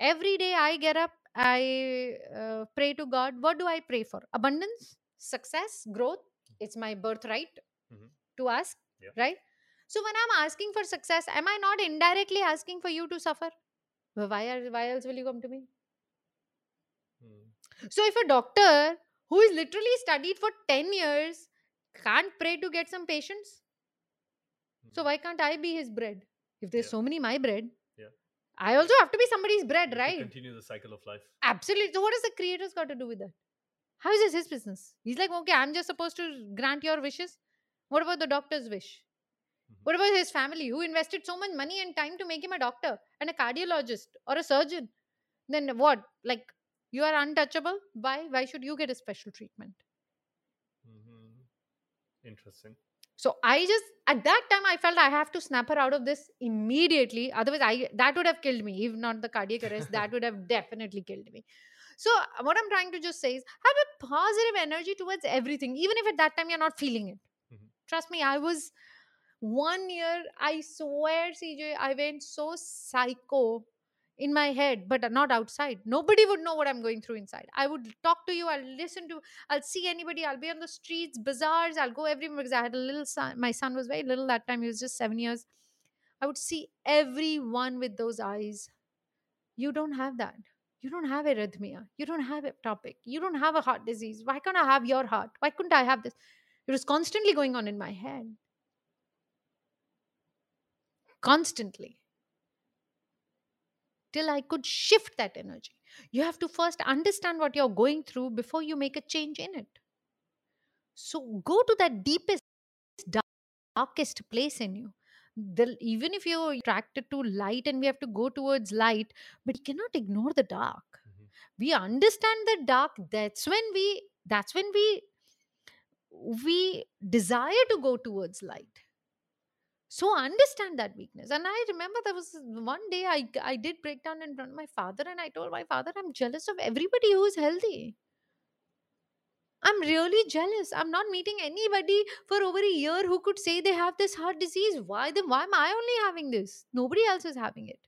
every day I get up, I uh, pray to God. What do I pray for? Abundance, success, growth. It's my birthright Mhm. to ask, Yeah. right? So, when I'm asking for success, am I not indirectly asking for you to suffer? Why, are, why else will you come to me? Mm. So if a doctor who is literally studied for 10 years can't pray to get some patients, so Mm. why can't I be his bread? If there's Yeah. so many my bread, Yeah. I also have to be somebody's bread, To right? continue the cycle of life. Absolutely. So what has the creator's got to do with that? How is this his business? He's like, okay, I'm just supposed to grant your wishes. What about the doctor's wish? Mhm. What about his family who invested so much money and time to make him a doctor and a cardiologist or a surgeon? Then what? Like you are untouchable? Why? Why should you get a special treatment? Mhm. Interesting. So I just at that time I felt I have to snap her out of this immediately. Otherwise, I that would have killed me. If not the cardiac arrest, that would have definitely killed me. So what I'm trying to just say is have a positive energy towards everything, even if at that time you're not feeling it. Mhm. Trust me, I was one year, I swear, CJ, I went so psycho in my head, but not outside. Nobody would know what I'm going through inside. I would talk to you, I'll listen to, I'll see anybody, I'll be on the streets, bazaars, I'll go everywhere because I had a little son. My son was very little that time, he was just seven years. I would see everyone with those eyes. You don't have that. You don't have arrhythmia. You don't have a topic. You don't have a heart disease. Why can't I have your heart? Why couldn't I have this? It was constantly going on in my head. Constantly. Till I could shift that energy. You have to first understand what you're going through before you make a change in it. So go to that deepest, darkest place in you. The, even if you're attracted to light and we have to go towards light, but you cannot ignore the dark. Mhm. We understand the dark. That's when we. That's when we. We desire to go towards light. So understand that weakness. And I remember there was one day I I did break down in front of my father, and I told my father I'm jealous of everybody who is healthy. I'm really jealous. I'm not meeting anybody for over a year who could say they have this heart disease. Why then? Why am I only having this? Nobody else is having it.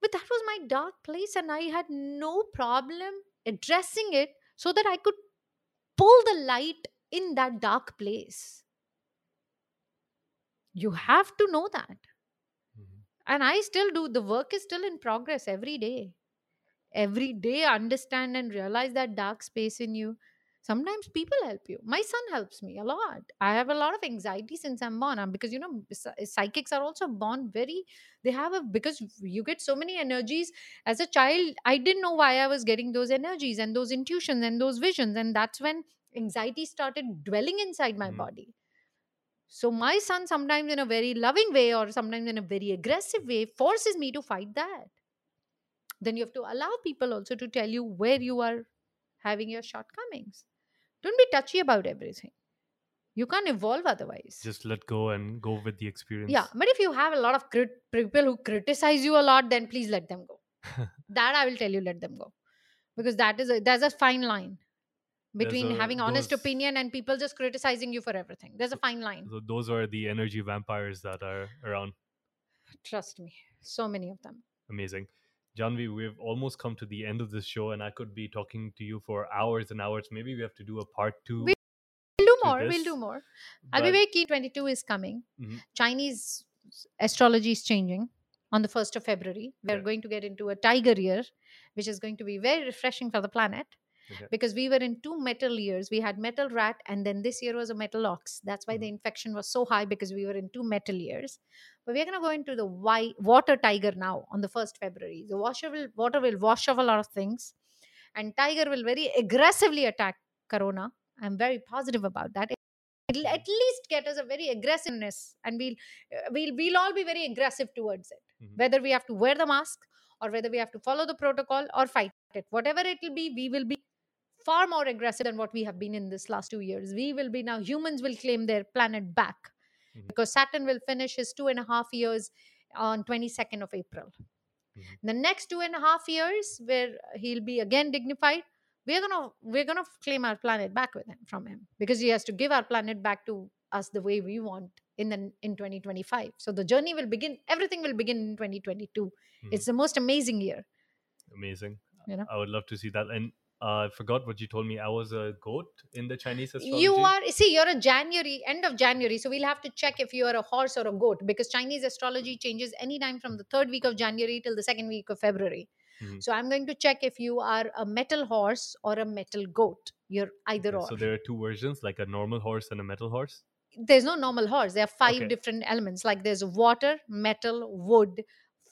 But that was my dark place, and I had no problem addressing it so that I could pull the light in that dark place. You have to know that. Mhm. And I still do. The work is still in progress every day. Every day, understand and realize that dark space in you. Sometimes people help you. My son helps me a lot. I have a lot of anxiety since I'm born. um, Because, you know, psychics are also born very, they have a, because you get so many energies. As a child, I didn't know why I was getting those energies and those intuitions and those visions. And that's when anxiety started dwelling inside my Mhm. body. So my son sometimes in a very loving way or sometimes in a very aggressive way forces me to fight that. Then you have to allow people also to tell you where you are having your shortcomings. Don't be touchy about everything. You can't evolve otherwise. Just let go and go with the experience. yeah, but if you have a lot of crit- people who criticize you a lot, then please let them go. that I will tell you, let them go, because that is a, there's a fine line between a- having honest those- opinion and people just criticizing you for everything. There's a fine line. So those are the energy vampires that are around. Trust me, so many of them. Amazing. Janvi, we've almost come to the end of this show, and I could be talking to you for hours and hours. Maybe we have to do a part two. We- We'll do more. this, We'll do more. I'll be very keen. 22 is coming. Mhm. Chinese astrology is changing on the 1st of February. We're Okay. going to get into a tiger year, which is going to be very refreshing for the planet. Okay. Because we were in two metal years. We had metal rat, and then this year was a metal ox. That's why the Mm-hmm. infection was so high because we were in two metal years. But we're going to go into the white, water tiger now on the 1st February. The washer will, water will wash off a lot of things, and tiger will very aggressively attack corona. I'm very positive about that it'll at least get us a very aggressiveness and we'll uh, we'll we'll all be very aggressive towards it Mhm. whether we have to wear the mask or whether we have to follow the protocol or fight it whatever it will be we will be far more aggressive than what we have been in this last two years we will be now humans will claim their planet back Mhm. because saturn will finish his two and a half years on 22nd of april Mhm. the next two and a half years where he'll be again dignified we're gonna we're gonna claim our planet back with him from him because he has to give our planet back to us the way we want in the in 2025 so the journey will begin everything will begin in 2022 Mhm. it's the most amazing year Amazing. You know? I would love to see that. And uh, I forgot what you told me. I was a goat in the Chinese astrology. you are see you're a january end of january so we'll have to check if you are a horse or a goat because chinese astrology changes anytime from the third week of january till the second week of february Mhm. so i'm going to check if you are a metal horse or a metal goat you're either Okay, or So there are two versions, like a normal horse and a metal horse. there's no normal horse there are five Okay. different elements like there's water metal wood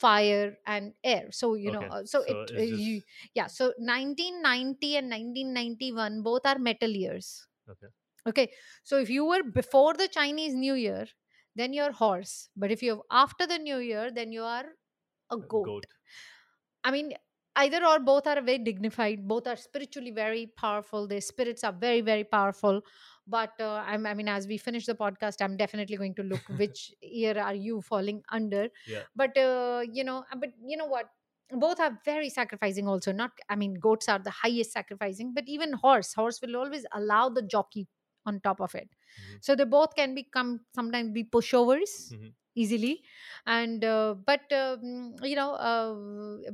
fire and air so you know Okay, uh, so, so it uh, you, yeah so 1990 and 1991 both are metal years Okay. okay so if you were before the chinese new year then you're horse but if you're after the new year then you are a A goat I mean, either or both are very dignified. Both are spiritually very powerful. Their spirits are very, very powerful. But uh, I'm, I mean, as we finish the podcast, I'm definitely going to look which year are you falling under. Yeah. But uh, you know, uh, but you know what? Both are very sacrificing. Also, not. I mean, goats are the highest sacrificing, but even horse, horse will always allow the jockey on top of it. Mhm. So they both can become sometimes be pushovers Mhm. easily, and uh, but um, you know. Uh,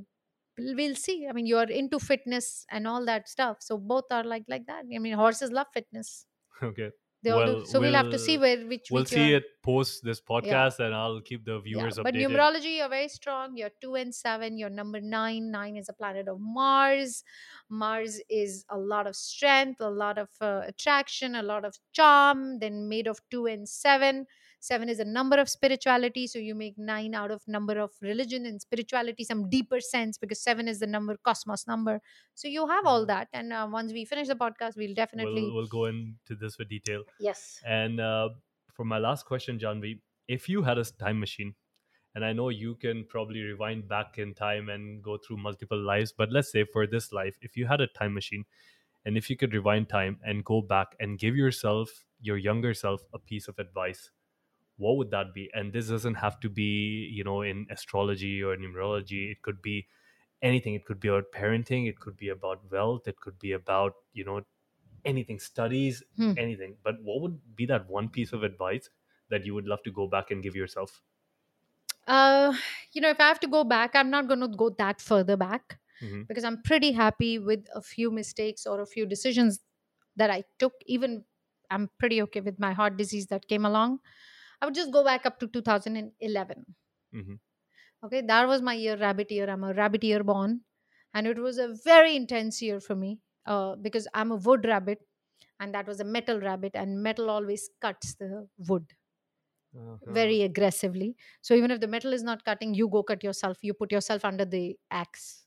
we'll see i mean you're into fitness and all that stuff so both are like like that i mean horses love fitness Okay. all do. Well, so we'll, have to see where which We'll which see it post this podcast, and I'll keep the yeah, viewers but updated. numerology you're very strong. You're two and seven. You're number nine. Nine is a planet of mars. Mars is a lot of strength a lot of uh, attraction a lot of charm then made of two and seven seven is a number of spirituality so you make nine out of number of religion and spirituality some deeper sense because seven is the number cosmos number so you have all Mhm. that and uh, once we finish the podcast we'll definitely We'll, we'll go into this with detail. yes And uh, for my last question, Janvi, if you had a time machine, and I know you can probably rewind back in time and go through multiple lives, but let's say for this life, if you had a time machine, and if you could rewind time and go back and give yourself, your younger self, a piece of advice, what would that be? And this doesn't have to be, you know, in astrology or numerology. It could be anything. It could be about parenting. It could be about wealth. It could be about, you know, anything, studies, Hmm. anything. But what would be that one piece of advice that you would love to go back and give yourself? uh you know if i have to go back i'm not going to go that further back Mhm. because i'm pretty happy with a few mistakes or a few decisions that i took even i'm pretty okay with my heart disease that came along i would just go back up to 2011 Mhm. okay that was my year rabbit year i'm a rabbit year born and it was a very intense year for me uh, because i'm a wood rabbit and that was a metal rabbit and metal always cuts the wood Uh-huh. very aggressively. So even if the metal is not cutting, you go cut yourself. You put yourself under the axe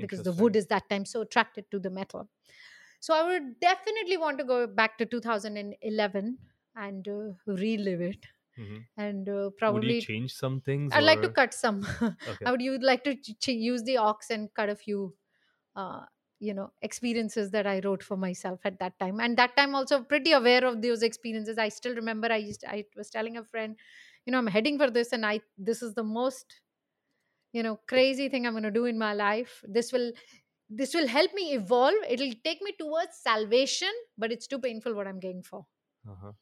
because the wood is that time so attracted to the metal. So I would definitely want to go back to 2011 and uh, relive it. Mhm. And uh, Would you probably change some things? I'd like to cut some. Okay. I would you like to ch- ch- use the ox and cut a few. Uh, you know experiences that i wrote for myself at that time and that time also pretty aware of those experiences i still remember i used i was telling a friend you know i'm heading for this and i this is the most you know crazy thing i'm going to do in my life this will this will help me evolve it'll take me towards salvation but it's too painful what i'm going for Uh-huh.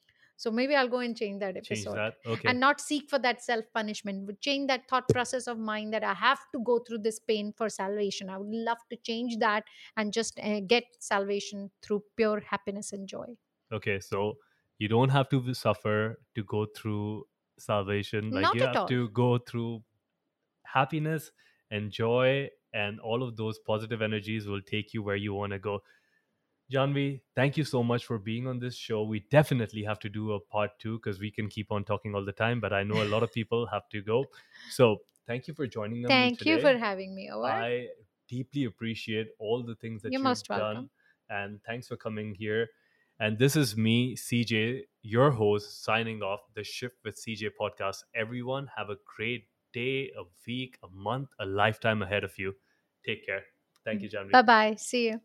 So maybe i'll go and change that Change episode that. Okay. and not seek for that self punishment would change that thought process of mine that i have to go through this pain for salvation i would love to change that and just uh, get salvation through pure happiness and joy okay. So you don't have to suffer to go through salvation. Like Not you have all. to go through happiness and joy, and all of those positive energies will take you where you want to go. Janvi, thank you so much for being on this show. We definitely have to do a part two because we can keep on talking all the time, but I know a lot of people have to go. So thank you for joining us. thank you for having me over I deeply appreciate all the things that You're you've done. welcome. And thanks for coming here. And this is me, CJ, your host, signing off the Shift with CJ podcast. Everyone, have a great day, a week, a month, a lifetime ahead of you. Take care. Thank mm. you, Janvi. bye bye see you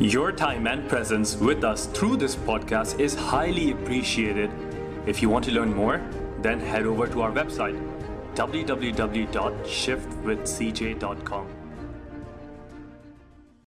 Your time and presence with us through this podcast is highly appreciated. If you want to learn more, then head over to our website www.shiftwithcj.com.